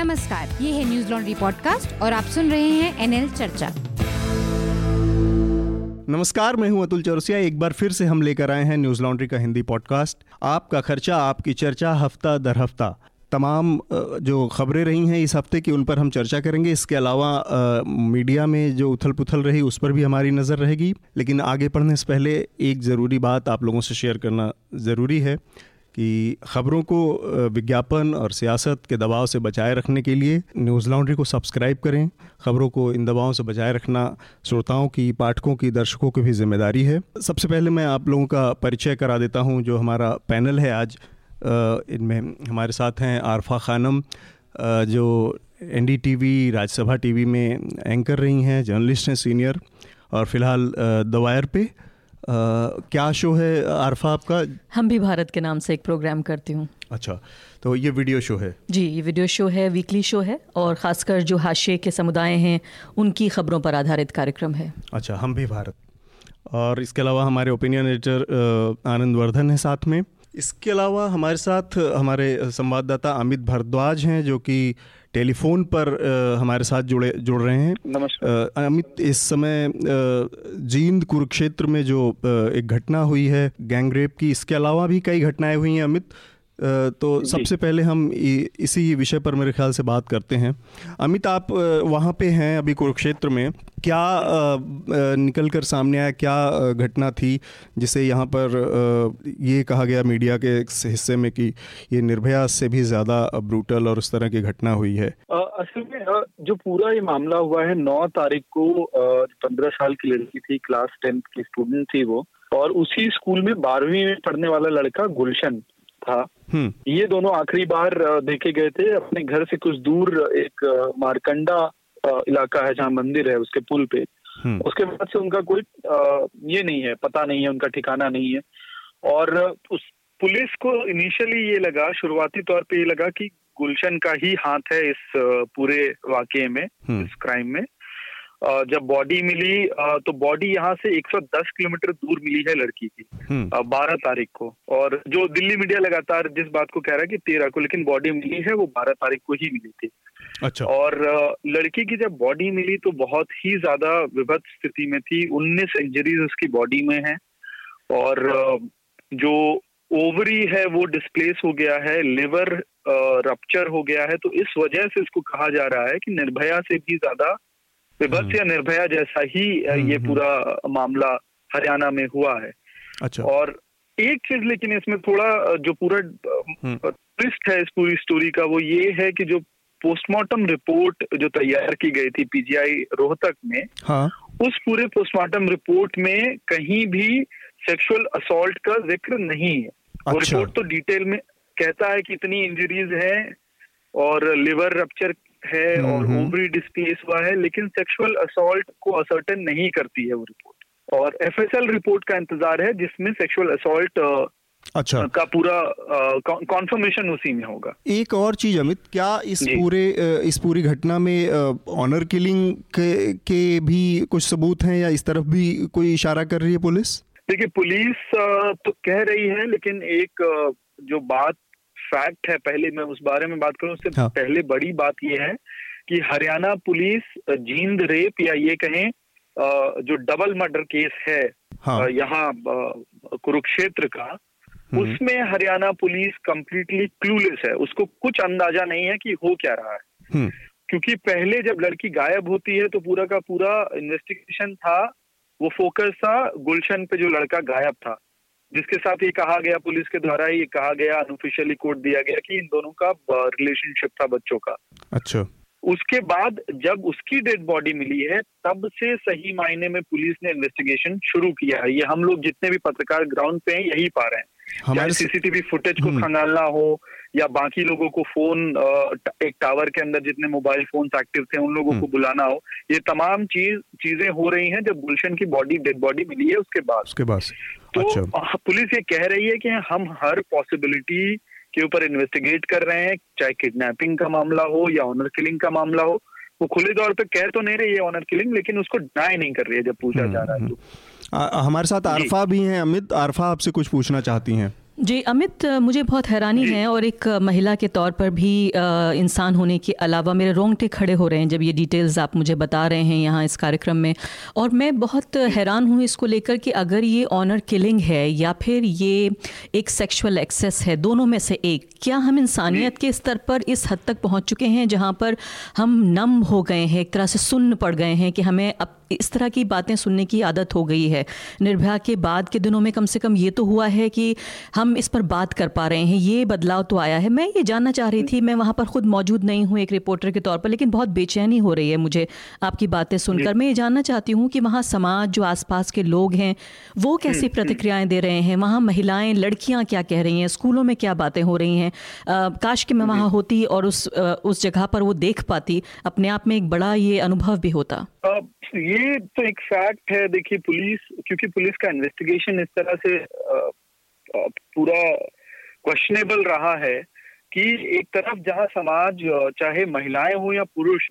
नमस्कार, ये है न्यूज़ लॉन्ड्री पॉडकास्ट और आप सुन रहे हैं एनएल चर्चा। नमस्कार, मैं हूँ अतुल चौरसिया। एक बार फिर से हम लेकर आए हैं न्यूज़ लॉन्ड्री का हिंदी पॉडकास्ट। आपका खर्चा, आपकी चर्चा, हफ़्ता दर हफ़्ता। तमाम जो खबरें रही हैं इस हफ़्ते की, उन पर हम चर्चा करेंगे। इसके अलावा मीडिया में जो उथल पुथल रही, उस पर भी हमारी नज़र रहेगी। लेकिन आगे पढ़ने से पहले एक ज़रूरी बात आप लोगों से शेयर करना ज़रूरी है। कि ख़बरों को विज्ञापन और सियासत के दबाव से बचाए रखने के लिए न्यूज़ लॉन्ड्री को सब्सक्राइब करें। ख़बरों को इन दबावों से बचाए रखना श्रोताओं की, पाठकों की, दर्शकों की भी ज़िम्मेदारी है। सबसे पहले मैं आप लोगों का परिचय करा देता हूँ, जो हमारा पैनल है आज। इनमें हमारे साथ हैं आरफा खानम जो N D T V Rajya Sabha T V में एंकर रही हैं, जर्नलिस्ट हैं, सीनियर। और फ़िलहाल दवायर पे क्या शो है आरफा आपका? हम भी भारत के नाम से एक प्रोग्राम करती हूँ। अच्छा तो ये वीडियो शो है। जी ये वीडियो शो है वीकली शो है और ख़ासकर जो हाशिए के समुदाय हैं उनकी खबरों पर आधारित कार्यक्रम है। अच्छा हम भी भारत। और इसके अलावा हमारे ओपिनियन एडिटर आनंद वर्धन है साथ में। इसके अलावा हमारे साथ हमारे संवाददाता अमित भारद्वाज हैं जो कि टेलीफोन पर आ, हमारे साथ जुड़े जुड़ रहे हैं। नमस्कार। अमित इस समय जींद कुरुक्षेत्र में जो एक घटना हुई है गैंगरेप की इसके अलावा भी कई घटनाएँ हुई हैं अमित। तो सबसे पहले हम इसी विषय पर मेरे ख्याल से बात करते हैं। अमित आप वहाँ पे हैं अभी कुरुक्षेत्र में। क्या निकल कर सामने आया? क्या घटना थी जिसे यहाँ पर ये कहा गया मीडिया के हिस्से में कि ये निर्भया से भी ज़्यादा ब्रूटल और उस तरह की घटना हुई है? असल में जो पूरा ये मामला हुआ है नौ तारीख को पंद्रह साल की लड़की थी क्लास टेंथ की स्टूडेंट थी वो। और उसी स्कूल में बारहवीं में पढ़ने वाला लड़का गुलशन। था हम्म। ये दोनों आखिरी बार देखे गए थे अपने घर से कुछ दूर एक मारकंडा इलाका है जहाँ मंदिर है उसके पुल पे हम्म। उसके बाद से उनका कोई ये नहीं है पता नहीं है उनका ठिकाना नहीं है और उस पुलिस को इनिशियली ये लगा शुरुआती तौर पे ये लगा कि गुलशन का ही हाथ है इस पूरे वाकये में हम्म। इस क्राइम में जब बॉडी मिली तो बॉडी यहाँ से 110 किलोमीटर दूर मिली है लड़की की 12 हम्म। तारीख को। और जो दिल्ली मीडिया लगातार जिस बात को कह रहा है कि तेरह को लेकिन बॉडी मिली है वो 12 तारीख को ही मिली थी। अच्छा। और लड़की की जब बॉडी मिली तो बहुत ही ज़्यादा विभत स्थिति में थी। उन्नीस इंजरीज उसकी बॉडी में है। और जो ओवरी है वो डिस्प्लेस हो गया है लिवर रप्चर हो गया है। तो इस वजह से इसको कहा जा रहा है कि निर्भया से भी ज़्यादा विभत्स हम्म। या निर्भया जैसा ही हम्म, ये हम्म। पूरा मामला हरियाणा में हुआ है अच्छा और एक चीज़ लेकिन इसमें थोड़ा जो पूरा ट्विस्ट है इस पूरी स्टोरी का वो ये है कि जो पोस्टमार्टम रिपोर्ट जो तैयार की गई थी पीजीआई रोहतक में हाँ। उस पूरे पोस्टमार्टम रिपोर्ट में कहीं भी सेक्सुअल असॉल्ट का ज़िक्र नहीं है अच्छा। वो रिपोर्ट तो डिटेल में कहता है कि इतनी इंजरीज है और लिवर रप्चर है और ओवरी डिस्प्लेस हुआ है लेकिन सेक्सुअल असॉल्ट को असर्टन नहीं करती है वो रिपोर्ट और एफएसएल रिपोर्ट का इंतज़ार है जिसमें सेक्सुअल असॉल्ट अच्छा। का पूरा कॉन्फर्मेशन उसी में होगा। एक और चीज़ अमित क्या इस पूरे इस पूरी घटना में ऑनर किलिंग के, के भी कुछ सबूत हैं या इस तरफ़ भी कोई इशारा कर रही है पुलिस? देखिए पुलिस तो कह रही है लेकिन एक जो बात फैक्ट है पहले मैं उस बारे में बात करूँ उससे हाँ. पहले बड़ी बात यह है कि हरियाणा पुलिस जींद रेप या ये कहें जो डबल मर्डर केस है हाँ. यहाँ कुरुक्षेत्र का हम्म। उसमें हरियाणा पुलिस कंप्लीटली क्लूलेस है उसको कुछ अंदाज़ा नहीं है कि हो क्या रहा है हम्म। क्योंकि पहले जब लड़की गायब होती है तो पूरा का पूरा इन्वेस्टिगेशन था वो फोकस था गुलशन पे जो लड़का गायब था जिसके साथ ये कहा गया पुलिस के द्वारा ये कहा गया अनऑफिशियली कोर्ट दिया गया कि इन दोनों का रिलेशनशिप था बच्चों का। अच्छा। उसके बाद जब उसकी डेड बॉडी मिली है तब से सही मायने में पुलिस ने इन्वेस्टिगेशन शुरू किया है। ये हम लोग जितने भी पत्रकार ग्राउंड पे हैं यही पा रहे हैं। हमारे सीसीटीवी फुटेज को हम्म। खंगालना हो या बाकी लोगों को फ़ोन एक टावर के अंदर जितने मोबाइल फ़ोन एक्टिव थे उन लोगों को हम्म। बुलाना हो। ये तमाम चीज़ चीज़ें हो रही हैं जब गुलशन की बॉडी डेड बॉडी मिली है उसके बाद। उसके बाद तो अच्छा। पुलिस ये कह रही है कि हम हर पॉसिबिलिटी के ऊपर इन्वेस्टिगेट कर रहे हैं चाहे किडनैपिंग का मामला हो या ऑनर किलिंग का मामला हो। वो खुले तौर पे कह तो नहीं रही है ऑनर किलिंग लेकिन उसको डिनाई नहीं कर रही है जब पूछा हम्म, जा रहा है हम्म। तो हमारे साथ आरफा भी हैं अमित। आरफा आपसे कुछ पूछना चाहती हैं। जी अमित मुझे बहुत हैरानी है और एक महिला के तौर पर भी इंसान होने के अलावा मेरे रोंगटे खड़े हो रहे हैं जब ये डिटेल्स आप मुझे बता रहे हैं यहाँ इस कार्यक्रम में। और मैं बहुत हैरान हूँ इसको लेकर कि अगर ये ऑनर किलिंग है या फिर ये एक सेक्सुअल एक्सेस है दोनों में से एक क्या हम इंसानियत के स्तर पर इस हद तक पहुँच चुके हैं जहाँ पर हम नम हो गए हैं एक तरह से सुन्न पड़ गए हैं कि हमें अब इस तरह की बातें सुनने की आदत हो गई है। निर्भया के बाद के दिनों में कम से कम ये तो हुआ है कि हम इस पर बात कर पा रहे हैं। ये बदलाव तो आया है। मैं ये जानना चाह रही थी मैं वहाँ पर खुद मौजूद नहीं हूँ एक रिपोर्टर के तौर पर लेकिन बहुत बेचैनी हो रही है मुझे आपकी बातें सुनकर। मैं ये जानना चाहती हूँ कि वहाँ समाज जो आसपास के लोग हैं वो कैसी हम्म, हम्म। प्रतिक्रियाएँ दे रहे हैं? वहाँ महिलाएँ लड़कियाँ क्या कह रही हैं? स्कूलों में क्या बातें हो रही हैं? काश कि मैं वहाँ होती और उस उस जगह पर वो देख पाती। अपने आप में एक बड़ा ये अनुभव भी होता। ये तो एक फैक्ट है देखिए पुलिस क्योंकि पुलिस का इन्वेस्टिगेशन इस तरह से पूरा क्वेश्चनेबल रहा है कि एक तरफ़ जहाँ समाज चाहे महिलाएँ हो या पुरुष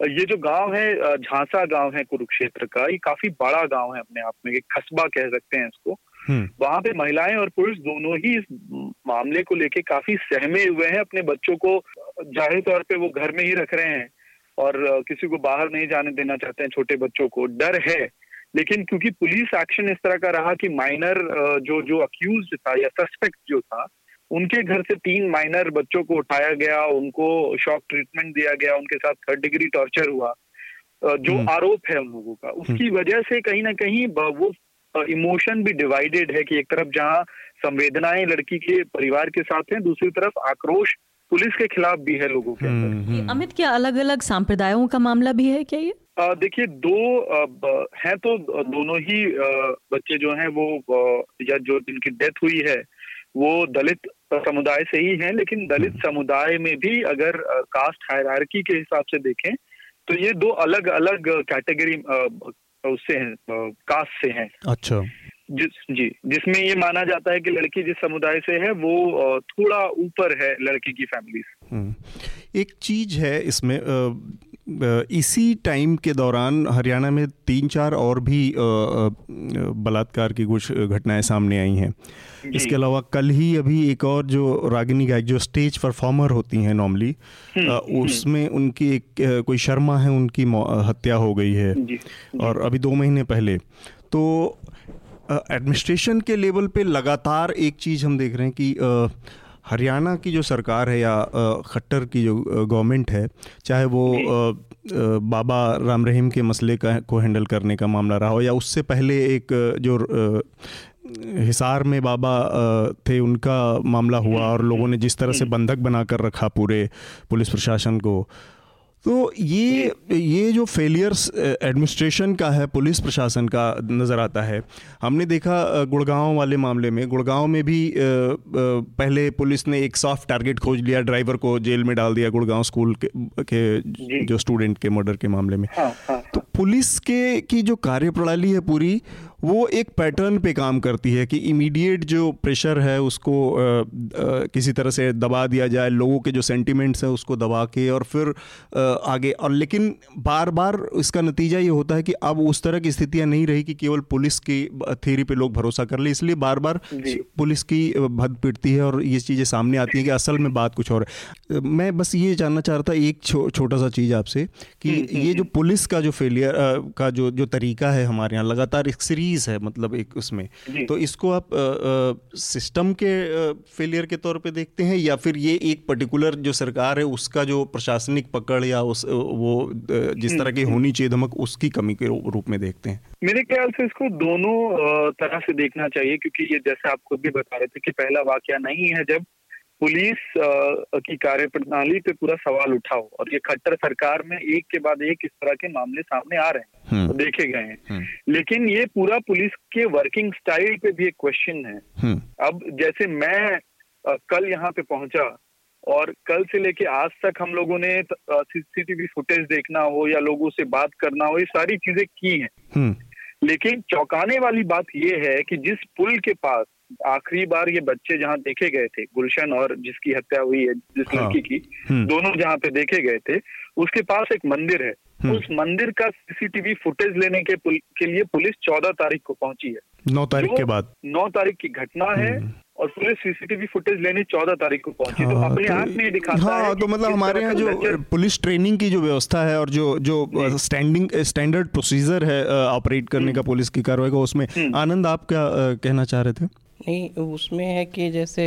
ये जो गाँव है झांसा गाँव है कुरुक्षेत्र का ये काफ़ी बड़ा गाँव है अपने आप में एक कस्बा कह सकते हैं इसको हम्म। वहाँ पे महिलाएँ और पुरुष दोनों ही इस मामले को लेके काफ़ी सहमे हुए हैं अपने बच्चों को ज़ाहिर तौर पे वो घर में ही रख रहे हैं और किसी को बाहर नहीं जाने देना चाहते हैं छोटे बच्चों को डर है लेकिन क्योंकि पुलिस एक्शन इस तरह का रहा कि माइनर जो जो अक्यूज था या सस्पेक्ट जो था उनके घर से तीन माइनर बच्चों को उठाया गया उनको शॉक ट्रीटमेंट दिया गया उनके साथ थर्ड डिग्री टॉर्चर हुआ जो हम्म। आरोप है उन लोगों का उसकी हम्म। वजह से कहीं ना कहीं वो इमोशन भी डिवाइडेड है कि एक तरफ़ जहाँ संवेदनाएँ लड़की के परिवार के साथ हैं दूसरी तरफ़ आक्रोश पुलिस के खिलाफ भी है लोगों के अंदर हम्म, हम्म। अमित क्या अलग अलग सांप्रदायों का मामला भी है क्या ये देखिए दो हैं तो दोनों ही बच्चे जो हैं वो या जो जिनकी डेथ हुई है वो दलित समुदाय से ही हैं लेकिन दलित हम्म। समुदाय में भी अगर कास्ट हायरार्की के हिसाब से देखें तो ये दो अलग अलग कैटेगरी उससे हैं कास्ट से हैं अच्छा जिस जी जिसमें ये माना जाता है कि लड़की जिस समुदाय से है वो थोड़ा ऊपर है लड़की की फैमिली से हम्म। एक चीज़ है इसमें इसी टाइम के दौरान हरियाणा में तीन चार और भी बलात्कार की कुछ घटनाएँ सामने आई हैं इसके अलावा कल ही अभी एक और जो रागिनी गायक जो स्टेज परफॉर्मर होती हैं नॉर्मली हम्म, हम्म। उसमें उनकी एक कोई शर्मा है उनकी हत्या हो गई है जी, जी। और अभी दो महीने पहले तो एडमिनिस्ट्रेशन के लेवल पे लगातार एक चीज़ हम देख रहे हैं कि हरियाणा की जो सरकार है या खट्टर की जो गवर्नमेंट है चाहे वो बाबा राम रहीम के मसले का को हैंडल करने का मामला रहा हो या उससे पहले एक जो हिसार में बाबा थे उनका मामला हुआ और लोगों ने जिस तरह से बंधक बनाकर रखा पूरे पुलिस प्रशासन को तो ये ये जो फेलियर्स एडमिनिस्ट्रेशन का है पुलिस प्रशासन का नज़र आता है हमने देखा गुड़गांव वाले मामले में गुड़गांव में भी पहले पुलिस ने एक सॉफ्ट टारगेट खोज लिया ड्राइवर को जेल में डाल दिया गुड़गांव स्कूल के, के जो। स्टूडेंट के मर्डर के मामले में। हाँ, हाँ, तो पुलिस के की जो कार्यप्रणाली है पूरी वो एक पैटर्न पे काम करती है कि इमीडिएट जो प्रेशर है उसको आ, आ, किसी तरह से दबा दिया जाए लोगों के जो सेंटिमेंट्स हैं उसको दबा के और फिर आ, आगे और लेकिन बार बार इसका नतीजा ये होता है कि अब उस तरह की स्थितियाँ नहीं रही कि केवल पुलिस की थेरी पे लोग भरोसा कर ले इसलिए बार बार पुलिस की भद पिटती है और ये चीज़ें सामने आती हैं कि असल में बात कुछ और है मैं बस ये जानना चाह रहा था एक छो, छोटा सा चीज़ आपसे कि हम्म, हम्म, ये जो हम्म। पुलिस का जो फेलियर का जो जो तरीका है हमारे यहाँ लगातार एक सीरीज़ चीज़ है मतलब एक उसमें। तो इसको आप सिस्टम के फेलियर के तौर पे देखते हैं या फिर ये एक पर्टिकुलर जो सरकार है उसका जो प्रशासनिक पकड़ या उस वो जिस तरह की हम्म, होनी चाहिए धमक उसकी कमी के रूप में देखते हैं। मेरे ख्याल से इसको दोनों तरह से देखना चाहिए क्योंकि ये जैसे आप खुद भी बता रहे थे कि पहला वाक्य नहीं है जब पुलिस की कार्य प्रणाली पे पूरा सवाल उठाओ और ये खट्टर सरकार में एक के बाद एक इस तरह के मामले सामने आ रहे हैं हम्म। तो देखे गए हैं हम्म। लेकिन ये पूरा पुलिस के वर्किंग स्टाइल पे भी एक क्वेश्चन है हम्म। अब जैसे मैं कल यहाँ पे पहुँचा और कल से लेके आज तक हम लोगों ने सीसीटीवी फुटेज देखना हो या लोगों से बात करना हो ये सारी चीज़ें की हैं लेकिन चौंकाने वाली बात यह है कि जिस पुल के पास आखिरी बार ये बच्चे जहाँ देखे गए थे गुलशन और जिसकी हत्या हुई है जिस हाँ। लड़की की हम्म। दोनों जहाँ पे देखे गए थे उसके पास एक मंदिर है हम्म। उस मंदिर का सीसीटीवी फुटेज लेने के, के लिए पुलिस चौदह तारीख को पहुँची है नौ तारीख के बाद नौ तारीख की घटना है हम्म। और पूरे सीसीटीवी फुटेज लेने चौदह तारीख को पहुँची तो हाँ, अपने तो- आप में दिखाता हाँ है तो मतलब हमारे यहाँ जो पुलिस ट्रेनिंग की जो व्यवस्था है और जो जो स्टैंडिंग स्टैंडर्ड प्रोसीजर है ऑपरेट करने का पुलिस की कार्रवाई का उसमें आनंद आप क्या कहना चाह रहे थे? नहीं उसमें है कि जैसे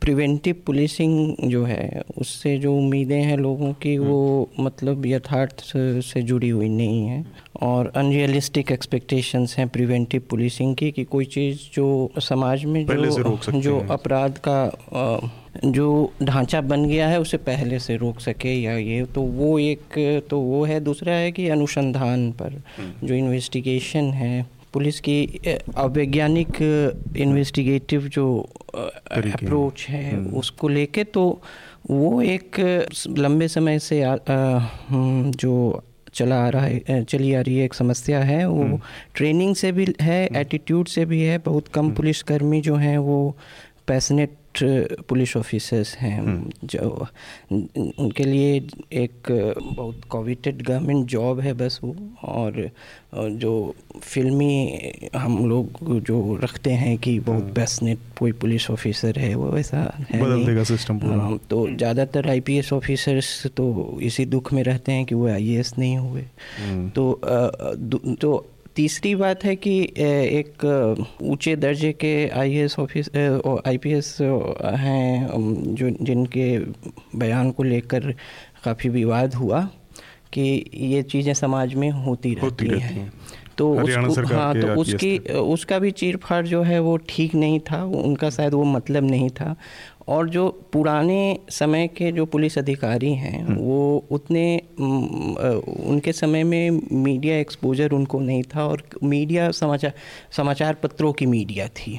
प्रिवेंटिव पुलिसिंग जो है उससे जो उम्मीदें हैं लोगों की वो मतलब यथार्थ से जुड़ी हुई नहीं है। और अनरियलिस्टिक एक्सपेक्टेशंस हैं प्रिवेंटिव पुलिसिंग की कि कोई चीज़ जो समाज में जो जो अपराध का जो ढांचा बन गया है उसे पहले से रोक सके या ये तो वो एक तो वो है। दूसरा है कि अनुसंधान पर जो इन्वेस्टिगेशन है पुलिस की अवैज्ञानिक इन्वेस्टिगेटिव जो अप्रोच है। उसको लेके तो वो एक लंबे समय से आ, अ, हम्म, जो चला आ रहा है चली आ रही है एक समस्या है वो ट्रेनिंग से भी है एटीट्यूड से भी है बहुत कम पुलिसकर्मी जो हैं वो पैसनेट पुलिस ऑफिसर्स हैं। जो उनके लिए एक बहुत कॉविटेड गवर्नमेंट जॉब है बस वो। और जो फिल्मी हम लोग जो रखते हैं कि बहुत पैसनेट कोई पुलिस ऑफिसर है वो वैसा है बदल। देगा सिस्टम पूरा। हाँ, तो ज़्यादातर आईपीएस ऑफिसर्स तो इसी दुख में रहते हैं कि वो आईएएस नहीं हुए। तो अ, तो तीसरी बात है कि एक ऊँचे दर्जे के आईएएस ऑफ़िस आईपीएस हैं जो जिनके बयान को लेकर काफ़ी विवाद हुआ कि ये चीज़ें समाज में होती होती रहती रहती हैं। हैं। तो उसको हाँ तो उसकी उसका भी चीर फाड़ जो है वो ठीक नहीं था उनका शायद वो मतलब नहीं था। और जो पुराने समय के जो पुलिस अधिकारी हैं वो उतने उनके समय में मीडिया एक्सपोजर उनको नहीं था और मीडिया समाचार समाचार पत्रों की मीडिया थी।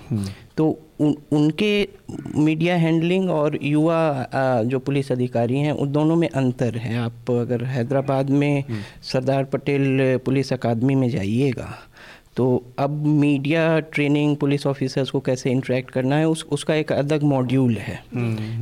तो उन, उनके मीडिया हैंडलिंग और युवा जो पुलिस अधिकारी हैं उन दोनों में अंतर है। आप अगर हैदराबाद में सरदार पटेल पुलिस अकादमी में जाइएगा तो अब मीडिया ट्रेनिंग पुलिस ऑफिसर्स को कैसे इंटरेक्ट करना है उस उसका एक अलग मॉड्यूल है।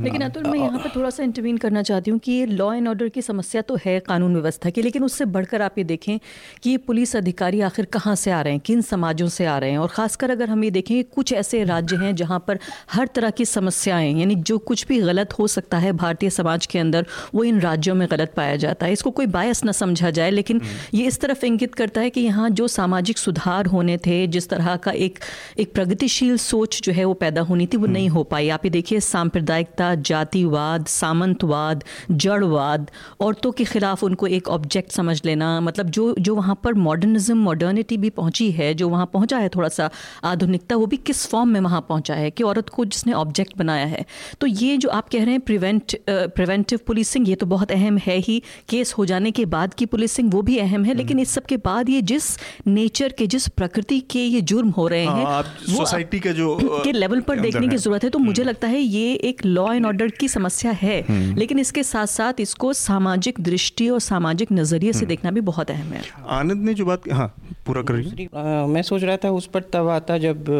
लेकिन अतुल मैं यहाँ पर थोड़ा सा इंटरवीन करना चाहती हूँ कि ये लॉ एंड ऑर्डर की समस्या तो है कानून व्यवस्था की लेकिन उससे बढ़कर आप ये देखें कि ये पुलिस अधिकारी आखिर कहाँ से आ रहे हैं किन समाजों से आ रहे हैं और ख़ासकर अगर हम ये देखें कि कुछ ऐसे राज्य हैं जहाँ पर हर तरह की समस्याएँ यानी जो कुछ भी गलत हो सकता है भारतीय समाज के अंदर वो इन राज्यों में गलत पाया जाता है। इसको कोई बायस न समझा जाए लेकिन ये इस तरफ़ इंगित करता है कि यहाँ जो सामाजिक सुधार होने थे जिस तरह का एक एक प्रगतिशील सोच जो है वो पैदा होनी थी वो नहीं हो पाई। आप ये देखिए सांप्रदायिकता जातिवाद सामंतवाद जड़वाद औरतों के खिलाफ उनको एक ऑब्जेक्ट समझ लेना मतलब जो जो वहाँ पर मॉडर्निज्म मॉडर्निटी भी पहुँची है जो वहाँ पहुँचा है थोड़ा सा आधुनिकता वो भी किस फॉर्म में वहाँ पहुँचा है कि औरत को जिसने ऑब्जेक्ट बनाया है। तो ये जो आप कह रहे हैं प्रिवेंट प्रिवेंटिव पुलिसिंग ये तो बहुत अहम है ही। केस हो जाने के बाद की पुलिसिंग वो भी अहम है लेकिन इस सब के बाद ये जिस नेचर के जिस प्रकृति के ये जुर्म हो रहे हाँ, हैं आप सोसाइटी के जो, के लेवल पर देखने की ज़रूरत है तो मुझे लगता है ये एक लॉ एंड ऑर्डर की समस्या है। लेकिन इसके साथ साथ इसको सामाजिक दृष्टि और सामाजिक नज़रिए से देखना भी बहुत अहम है। आनंद ने जो बात हाँ पूरा करिए। मैं सोच रहा था उस पर तब आता जब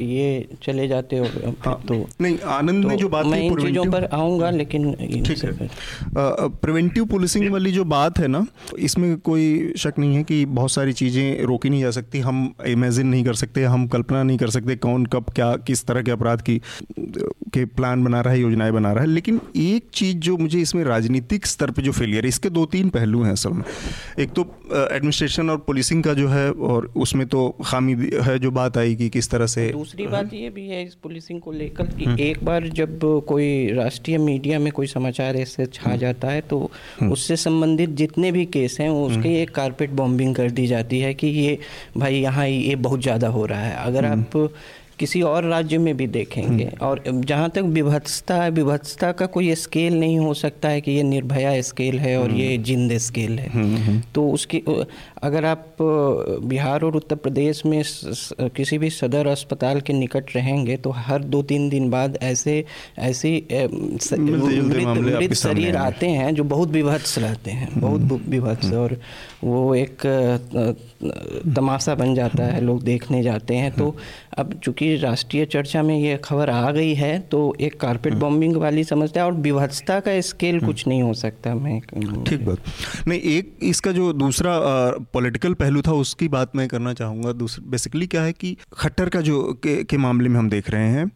ये चले जाते हो हाँ, तो। नहीं आनंद ने तो जो बात मैं इन चीज़ों पर आऊँगा लेकिन ठीक है। प्रिवेंटिव पुलिसिंग वाली जो बात है ना इसमें कोई शक नहीं है कि बहुत सारी चीज़ें रोकी नहीं जा सकती। हम इमेजिन नहीं कर सकते हम कल्पना नहीं कर सकते कौन कब क्या किस तरह के अपराध की के प्लान बना रहा है योजनाएँ बना रहा है। लेकिन एक चीज़ जो मुझे इसमें राजनीतिक स्तर पे जो फेलियर है इसके दो तीन पहलू हैं असल में। एक तो एडमिनिस्ट्रेशन और पुलिसिंग का जो है और उसमें तो खामी है जो बात आई कि किस तरह से दूसरी बात ये भी है इस पुलिसिंग को लेकर कि एक बार जब कोई राष्ट्रीय मीडिया में कोई समाचार ऐसे छा जाता है तो उससे संबंधित जितने भी केस हैं उसके एक कारपेट बॉम्बिंग कर दी जाती है कि ये भाई यहाँ ये बहुत ज़्यादा हो रहा है। अगर आप किसी और राज्य में भी देखेंगे और जहाँ तक विभत्सता है विभत्सता का कोई स्केल नहीं हो सकता है कि ये निर्भया स्केल है और ये जिंद स्केल है। तो उसकी अगर आप बिहार और उत्तर प्रदेश में स, स, किसी भी सदर अस्पताल के निकट रहेंगे तो हर दो तीन दिन बाद ऐसे ऐसी मृत शरीर आते हैं जो बहुत विभत्स रहते हैं बहुत विभत्स और वो एक तमाशा बन जाता है लोग देखने जाते हैं। तो अब चूँकि राष्ट्रीय चर्चा में ये खबर आ गई है तो एक कारपेट बॉम्बिंग वाली समस्या और विभत्सता का स्केल कुछ नहीं हो सकता मैं ठीक बात। नहीं एक इसका जो दूसरा पॉलिटिकल पहलू था उसकी बात मैं करना चाहूँगा। बेसिकली क्या है कि खट्टर का जो के, के मामले में हम देख रहे हैं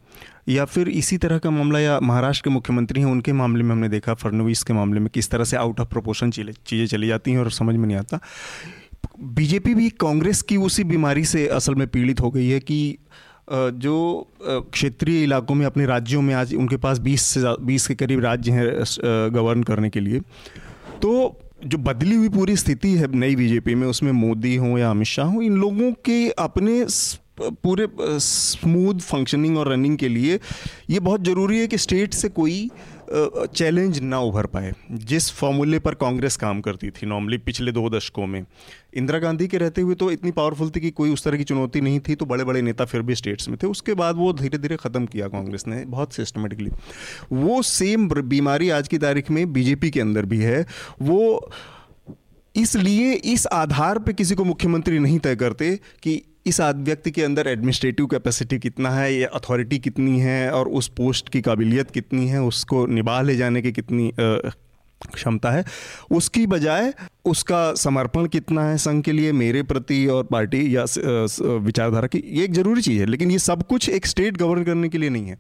या फिर इसी तरह का मामला या महाराष्ट्र के मुख्यमंत्री हैं, उनके मामले में हमने देखा फडनवीस के मामले में किस तरह से आउट ऑफ़ प्रोपोर्शन चीज़ें चली जाती हैं और समझ में नहीं आता। बीजेपी भी कांग्रेस की उसी बीमारी से असल में पीड़ित हो गई है कि जो क्षेत्रीय इलाकों में अपने राज्यों में आज उनके पास 20 से 20 के करीब राज्य हैं गवर्न करने के लिए। तो जो बदली हुई पूरी स्थिति है नई बीजेपी में, उसमें मोदी हो या अमित शाह हो, इन लोगों के अपने पूरे स्मूथ फंक्शनिंग और रनिंग के लिए ये बहुत ज़रूरी है कि स्टेट से कोई चैलेंज ना उभर पाए। जिस फॉर्मूले पर कांग्रेस काम करती थी नॉर्मली पिछले दो दशकों में, इंदिरा गांधी के रहते हुए तो इतनी पावरफुल थी कि कोई उस तरह की चुनौती नहीं थी तो बड़े बड़े नेता फिर भी स्टेट्स में थे। उसके बाद वो धीरे धीरे ख़त्म किया कांग्रेस ने, बहुत सिस्टमेटिकली वो सेम बीमारी आज की तारीख में बीजेपी के अंदर भी है। वो इसलिए, इस आधार पे किसी को मुख्यमंत्री नहीं तय करते कि इस व्यक्ति के अंदर एडमिनिस्ट्रेटिव कैपेसिटी कितना है, या अथॉरिटी कितनी है, और उस पोस्ट की काबिलियत कितनी है, उसको निभा ले जाने की कितनी क्षमता है। उसकी बजाय उसका समर्पण कितना है संघ के लिए, मेरे प्रति और पार्टी या विचारधारा की, ये एक ज़रूरी चीज़ है, लेकिन ये सब कुछ एक स्टेट गवर्न करने के लिए नहीं है।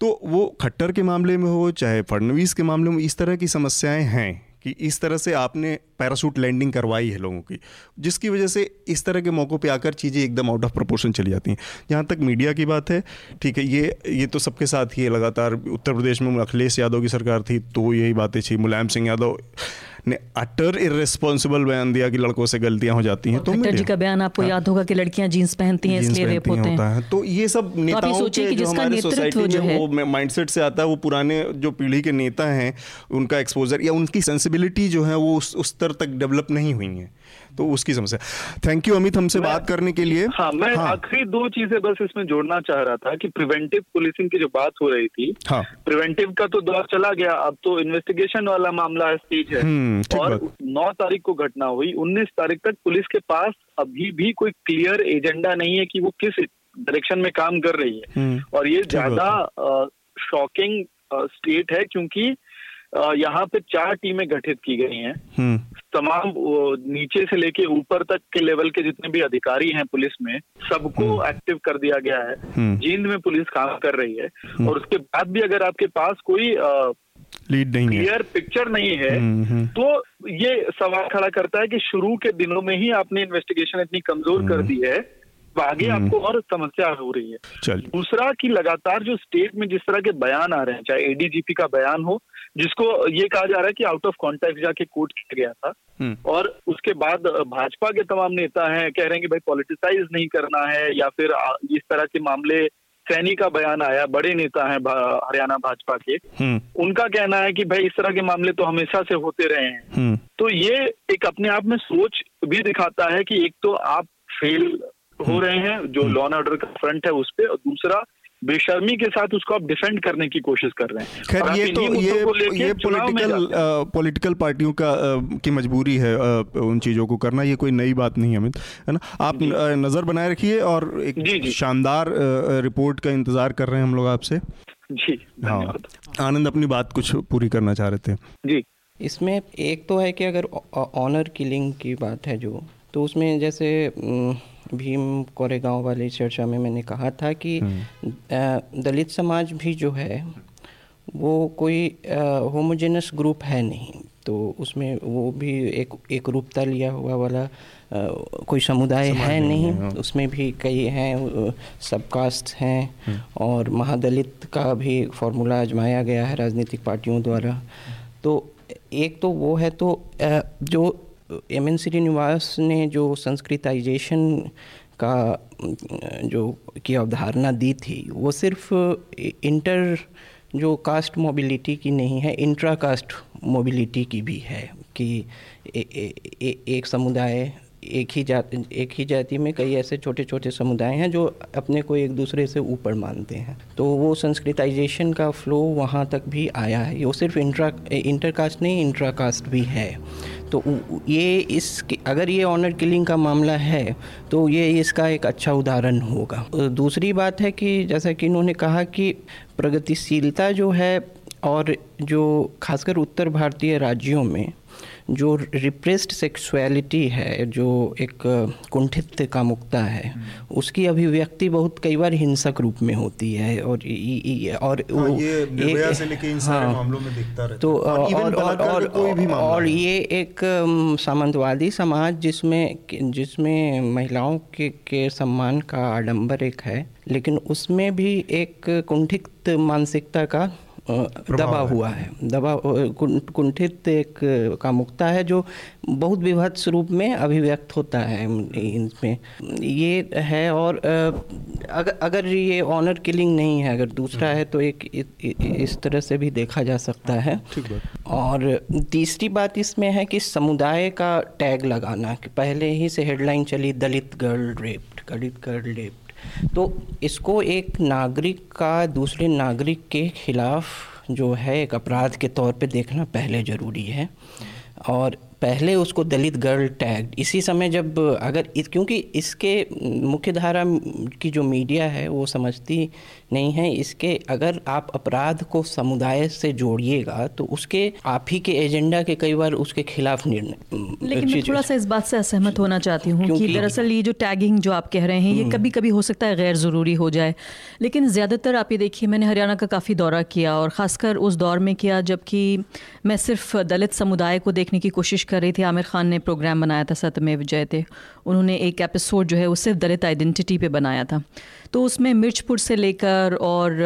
तो वो खट्टर के मामले में हो, चाहे फडनवीस के मामले में इस तरह की समस्याएँ हैं। कि इस तरह से आपने पैराशूट लैंडिंग करवाई है लोगों की, जिसकी वजह से इस तरह के मौक़ों पे आकर चीज़ें एकदम आउट ऑफ़ प्रोपोर्शन चली जाती हैं। जहाँ तक मीडिया की बात है, ठीक है, ये ये तो सबके साथ ही है, लगातार उत्तर प्रदेश में अखिलेश यादव की सरकार थी तो यही बातें थी मुलायम सिंह यादव ने अटर इरेस्पॉन्सिबल बयान दिया कि लड़कों से गलतियाँ हो जाती हैं तो जी का बयान आपको हाँ, याद होगा कि लड़कियाँ जीन्स पहनती हैं इसलिए रेप होते हैं। तो ये सब तो नेताओं के जो हमारे सोसाइटी में वो माइंडसेट से आता है वो पुराने जो पीढ़ी के नेता हैं उनका एक्सपोजर या उनकी सेंसिबिलिटी जो है वो उस स्तर तक डेवलप नहीं हुई है। तो उसकी समस्या। थैंक यू अमित हमसे बात करने के लिए। हाँ मैं हाँ, आखिरी दो चीज़ें बस इसमें जोड़ना चाह रहा था कि प्रिवेंटिव पुलिसिंग की जो बात हो रही थी हाँ, प्रिवेंटिव का तो दौर चला गया अब तो इन्वेस्टिगेशन वाला मामला स्टेज है। हम्म, और नौ तारीख को घटना हुई उन्नीस तारीख तक पुलिस के पास अभी भी कोई क्लियर एजेंडा नहीं है कि वो किस डायरेक्शन में काम कर रही है। हम्म, और ये ज़्यादा शॉकिंग स्टेट है क्योंकि यहाँ पे चार टीमें गठित की गई हैं। हम्म। तमाम नीचे से लेके ऊपर तक के लेवल के जितने भी अधिकारी हैं पुलिस में सबको एक्टिव हम्म। कर दिया गया है। हम्म। जींद में पुलिस काम कर रही है। और उसके बाद भी अगर आपके पास कोई लीड नहीं क्लियर पिक्चर नहीं है तो ये सवाल खड़ा करता है कि शुरू के दिनों में ही आपने इन्वेस्टिगेशन इतनी कमज़ोर कर दी है। आगे हम्म। आपको और समस्या हो रही है दूसरा कि लगातार जो स्टेट में जिस तरह के बयान आ रहे हैं चाहे एडीजीपी का बयान हो जिसको ये कहा जा रहा है कि आउट ऑफ़ कॉन्टेक्ट जाके कोर्ट किया गया था हम्म। और उसके बाद भाजपा के तमाम नेता हैं कह रहे हैं कि भाई पॉलिटिसाइज नहीं करना है या फिर इस तरह के मामले सैनी का बयान आया बड़े नेता हैं हरियाणा भाजपा के हम्म। उनका कहना है कि भाई इस तरह के मामले तो हमेशा से होते रहे हैं तो ये एक अपने आप में सोच भी दिखाता है कि एक तो आप फेल हो रहे हैं जो लॉ एंड ऑर्डर का फ्रंट है उस पर और दूसरा बेशर्मी के साथ उसको आप डिफेंड करने की कोशिश कर रहे हैं। खैर ये तो ये ये पॉलिटिकल पॉलिटिकल पार्टियों का आ, की मजबूरी है आ, उन चीज़ों को करना ये कोई नई बात नहीं है अमित है ना? आप नज़र बनाए रखिए और एक. शानदार रिपोर्ट का इंतज़ार कर रहे हैं हम लोग आपसे। जी हाँ। आनंद अपनी बात कुछ पूरी करना चाह रहे थे। जी। इसमें एक तो है कि अगर ऑनर किलिंग की बात है जो तो उसमें जैसे भीम कोरेगांव वाली चर्चा में मैंने कहा था कि हम्म। दलित समाज भी जो है वो कोई होमोजेनस ग्रुप है नहीं तो उसमें वो भी एक एक रूपता लिया हुआ वाला आ, कोई समुदाय है नहीं हाँ। उसमें भी कई हैं सब कास्ट हैं हम्म। और महादलित का भी फॉर्मूला आजमाया गया है राजनीतिक पार्टियों द्वारा तो एक तो वो है तो जो एम एन श्रीनिवास ने जो संस्कृताइजेशन का जो की अवधारणा दी थी वो सिर्फ़ इंटर जो कास्ट मोबिलिटी की नहीं है इंट्रा कास्ट मोबिलिटी की भी है कि ए, ए, ए, एक समुदाय एक ही जात एक ही जाति में कई ऐसे छोटे छोटे समुदाय हैं जो अपने को एक दूसरे से ऊपर मानते हैं। तो वो संस्कृताइजेशन का फ्लो वहाँ तक भी आया है। वो सिर्फ़ इंट्रा इंटर कास्ट नहीं इंट्रा कास्ट भी है। तो ये इस अगर ये ऑनर किलिंग का मामला है तो ये इसका एक अच्छा उदाहरण होगा। दूसरी बात है कि जैसा कि इन्होंने कहा कि प्रगतिशीलता जो है और जो खासकर उत्तर भारतीय राज्यों में जो रिप्रेस्ड सेक्सुअलिटी है जो एक कुंठित कामुकता है उसकी अभिव्यक्ति बहुत कई बार हिंसक रूप में होती है और और हाँ, ये निर्भया से लेके इन सारे हाँ, मामलों में दिखता रहता तो और और और, और, और ये एक सामंतवादी समाज जिसमें जिसमें महिलाओं के के सम्मान का आडंबर एक है लेकिन उसमें भी एक कुंठित मानसिकता का दबा हुआ है। दबा कुंठित एक कामुकता है जो बहुत विभत्स रूप में अभिव्यक्त होता है इसमें ये है और अगर अगर ये ऑनर किलिंग नहीं है अगर दूसरा है तो एक इस तरह से भी देखा जा सकता है। और तीसरी बात इसमें है कि समुदाय का टैग लगाना कि पहले ही से हेडलाइन चली Dalit girl raped Dalit girl raped तो इसको एक नागरिक का दूसरे नागरिक के खिलाफ जो है एक अपराध के तौर पे देखना पहले ज़रूरी है। और पहले उसको दलित गर्ल टैग इसी समय जब अगर इस क्योंकि इसके मुख्य धारा की जो मीडिया है वो समझती नहीं है। इसके अगर आप अपराध को समुदाय से जोड़िएगा तो उसके आप ही के एजेंडा के कई बार उसके खिलाफ निर्णय लेकिन मैं थोड़ा सा इस बात से असहमत होना चाहती हूँ कि दरअसल ये जो टैगिंग जो आप कह रहे हैं ये हम्म। कभी कभी हो सकता है गैर ज़रूरी हो जाए। लेकिन ज़्यादातर आप ये देखिए मैंने हरियाणा का काफ़ी दौरा किया और ख़ासकर उस दौर में किया जबकि मैं सिर्फ़ दलित समुदाय को देखने की कोशिश कर रही थी। आमिर खान ने प्रोग्राम बनाया था सत्यमेव जयते। उन्होंने एक एपिसोड जो है वो सिर्फ़ दलित आइडेंटिटी पे बनाया था। तो उसमें मिर्चपुर से लेकर और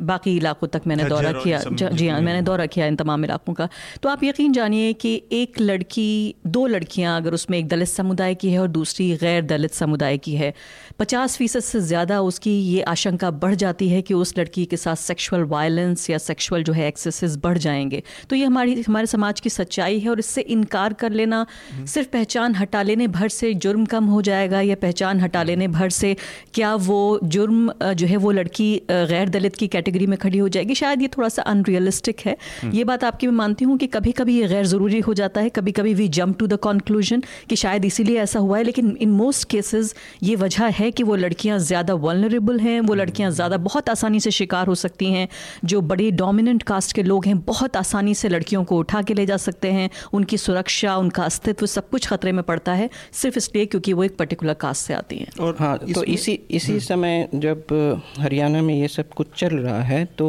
बाकी इलाकों तक मैंने दौरा किया। जी हाँ मैंने दौरा किया इन तमाम इलाकों का। तो आप यकीन जानिए कि एक लड़की दो लड़कियाँ अगर उसमें एक दलित समुदाय की है और दूसरी गैर दलित समुदाय की है पचास फ़ीसद से ज़्यादा उसकी ये आशंका बढ़ जाती है कि उस लड़की के साथ सेक्शुअल वायलेंस या सेक्शुअल जो है एक्सेसेस बढ़ जाएँगे। तो ये हमारी हमारे समाज की सच्चाई है और इससे इनकार कर लेना हम्म। सिर्फ़ पहचान हटा लेने भर से जुर्म कम हो जाएगा या पहचान हटा लेने भर से क्या वो जुर्म जो है वो लड़की गैर दलित की कैटेगरी में खड़ी हो जाएगी? शायद ये थोड़ा सा अनरियलिस्टिक है। हम्म। ये बात आपकी मैं मानती हूँ कि कभी कभी ये गैर ज़रूरी हो जाता है। कभी कभी we jump to the conclusion कि शायद इसीलिए ऐसा हुआ है लेकिन इन मोस्ट केसेस ये वजह है कि वो लड़कियाँ ज़्यादा वलनरेबल हैं वो लड़कियाँ ज़्यादा बहुत आसानी से शिकार हो सकती हैं। जो बड़ी डोमिनेंट कास्ट के लोग हैं बहुत आसानी से लड़कियों को उठा के ले जा सकते हैं। उनकी सुरक्षा उनका अस्तित्व सब कुछ खतरे में पड़ता है सिर्फ़ इसलिए क्योंकि वो एक पर्टिकुलर कास्ट से आती हैं। और हाँ तो इसी इसी हम्म। समय जब हरियाणा में ये सब कुछ चल रहा है तो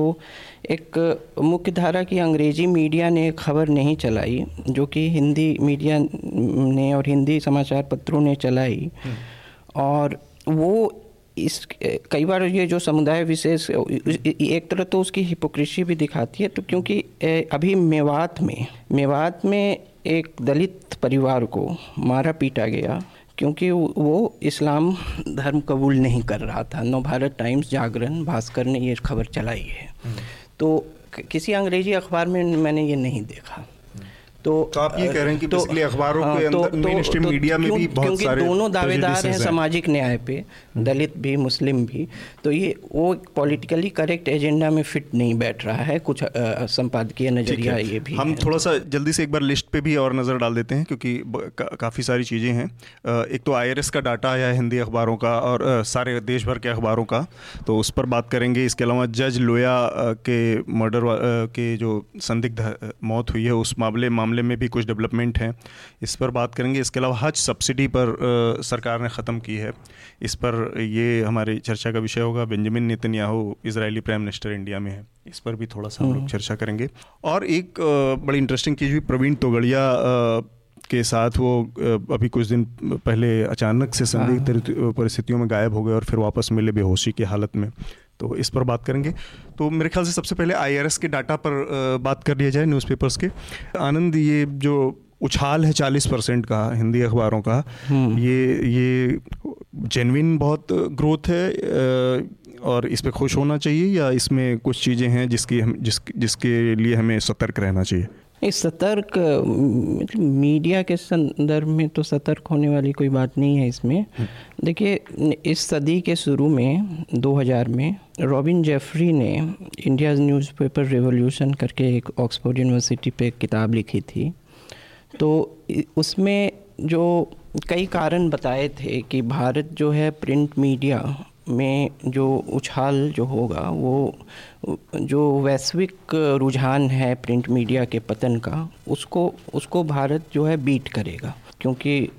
एक मुख्य धारा की अंग्रेज़ी मीडिया ने खबर नहीं चलाई जो कि हिंदी मीडिया ने और हिंदी समाचार पत्रों ने चलाई हम्म। और वो इस कई बार ये जो समुदाय विशेष एक तरह तो उसकी हिपोक्रेसी भी दिखाती है तो क्योंकि अभी मेवात में मेवात में एक दलित परिवार को मारा पीटा गया क्योंकि वो इस्लाम धर्म कबूल नहीं कर रहा था। नव भारत टाइम्स जागरण भास्कर ने ये खबर चलाई है। हम्म। तो किसी अंग्रेज़ी अखबार में मैंने ये नहीं देखा। तो, तो आप ये कह रहे हैं कि तो, अखबारों हाँ, के तो, अंदर तो, स्ट्रीम तो, मीडिया में भी बहुत क्योंकि सारे दोनों दावेदार हैं सामाजिक न्याय पे। दलित भी मुस्लिम भी तो ये वो पॉलिटिकली करेक्ट एजेंडा में फिट नहीं बैठ रहा है कुछ संपादकीय नज़रिया ये भी हम थोड़ा सा जल्दी से एक बार लिस्ट पे भी और नज़र डाल देते हैं क्योंकि काफ़ी सारी चीज़ें हैं। एक तो आईआरएस का डाटा आया है हिंदी अखबारों का और सारे देश भर के अखबारों का तो उस पर बात करेंगे। इसके अलावा जज लोया के मर्डर के जो संदिग्ध मौत हुई है उस मामले मामले मामले में भी कुछ डेवलपमेंट हैं। इस पर बात करेंगे। इसके अलावा हज सब्सिडी पर आ, सरकार ने ख़त्म की है। इस पर ये हमारी चर्चा का विषय होगा। Benjamin Netanyahu Israeli prime minister India में है। इस पर भी थोड़ा सा हम लोग हम्म। चर्चा करेंगे। और एक आ, बड़ी इंटरेस्टिंग चीज़ हुई। प्रवीण तोगड़िया के साथ वो अभी कुछ दिन पहले अचानक से संदिग्ध हाँ। परिस्थितियों में गायब हो गए और फिर वापस मिले बेहोशी की हालत में। तो इस पर बात करेंगे। तो मेरे ख्याल से सबसे पहले आईआरएस के डाटा पर बात कर लिया जाए न्यूज़पेपर्स के। आनंद ये जो उछाल है चालीस परसेंट का हिंदी अखबारों का हम्म। ये ये जेनविन बहुत ग्रोथ है और इस पर खुश होना चाहिए या इसमें कुछ चीज़ें हैं जिसकी हम जिस जिसके लिए हमें सतर्क रहना चाहिए? इस सतर्क मतलब मीडिया के संदर्भ में तो सतर्क होने वाली कोई बात नहीं है इसमें हम्म। देखिए इस सदी के शुरू में 2000 में रॉबिन जेफरी ने इंडिया न्यूज़पेपर रिवॉल्यूशन करके एक ऑक्सफोर्ड यूनिवर्सिटी पे किताब लिखी थी तो उसमें जो कई कारण बताए थे कि भारत जो है प्रिंट मीडिया में जो उछाल जो होगा वो जो वैश्विक रुझान है प्रिंट मीडिया के पतन का उसको उसको भारत जो है बीट करेगा क्योंकि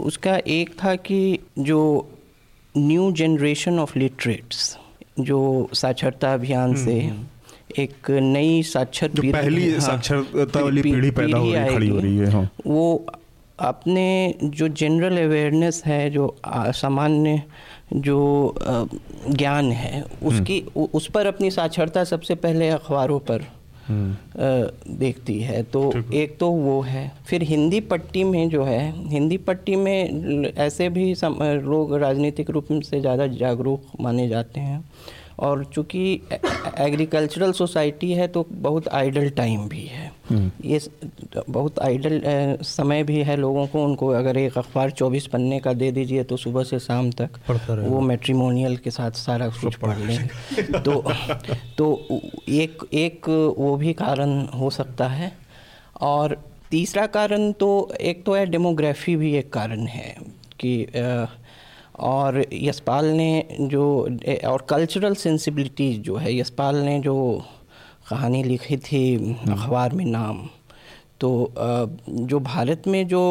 उसका एक था कि जो न्यू जनरेशन ऑफ़ लिटरेट्स जो साक्षरता अभियान से हम्म, हम्म। एक नई साक्षर पहली हाँ, साक्षरता वाली पीढ़ी पैदा हो रही खड़ी हो रही है हाँ। वो अपने जो जनरल अवेयरनेस है जो सामान्य जो ज्ञान है उसकी हम्म। उस पर अपनी साक्षरता सबसे पहले अखबारों पर हम्म। देखती है तो एक तो वो है फिर हिंदी पट्टी में जो है हिंदी पट्टी में ऐसे भी लोग राजनीतिक रूप से ज़्यादा जागरूक माने जाते हैं और चूँकि एग्रीकल्चरल सोसाइटी है तो बहुत आइडल टाइम भी है। ये बहुत आइडल समय भी है लोगों को उनको अगर एक अखबार चौबीस पन्ने का दे दीजिए तो सुबह से शाम तक वो मेट्रीमोनियल के साथ सारा कुछ पढ़ लें तो तो एक एक वो भी कारण हो सकता है। और तीसरा कारण तो एक तो है डेमोग्राफी भी एक कारण है कि आ, और यशपाल ने जो और कल्चरल सेंसिबिलिटीज़ जो है यशपाल ने जो कहानी लिखी थी अखबार में नाम। तो जो भारत में जो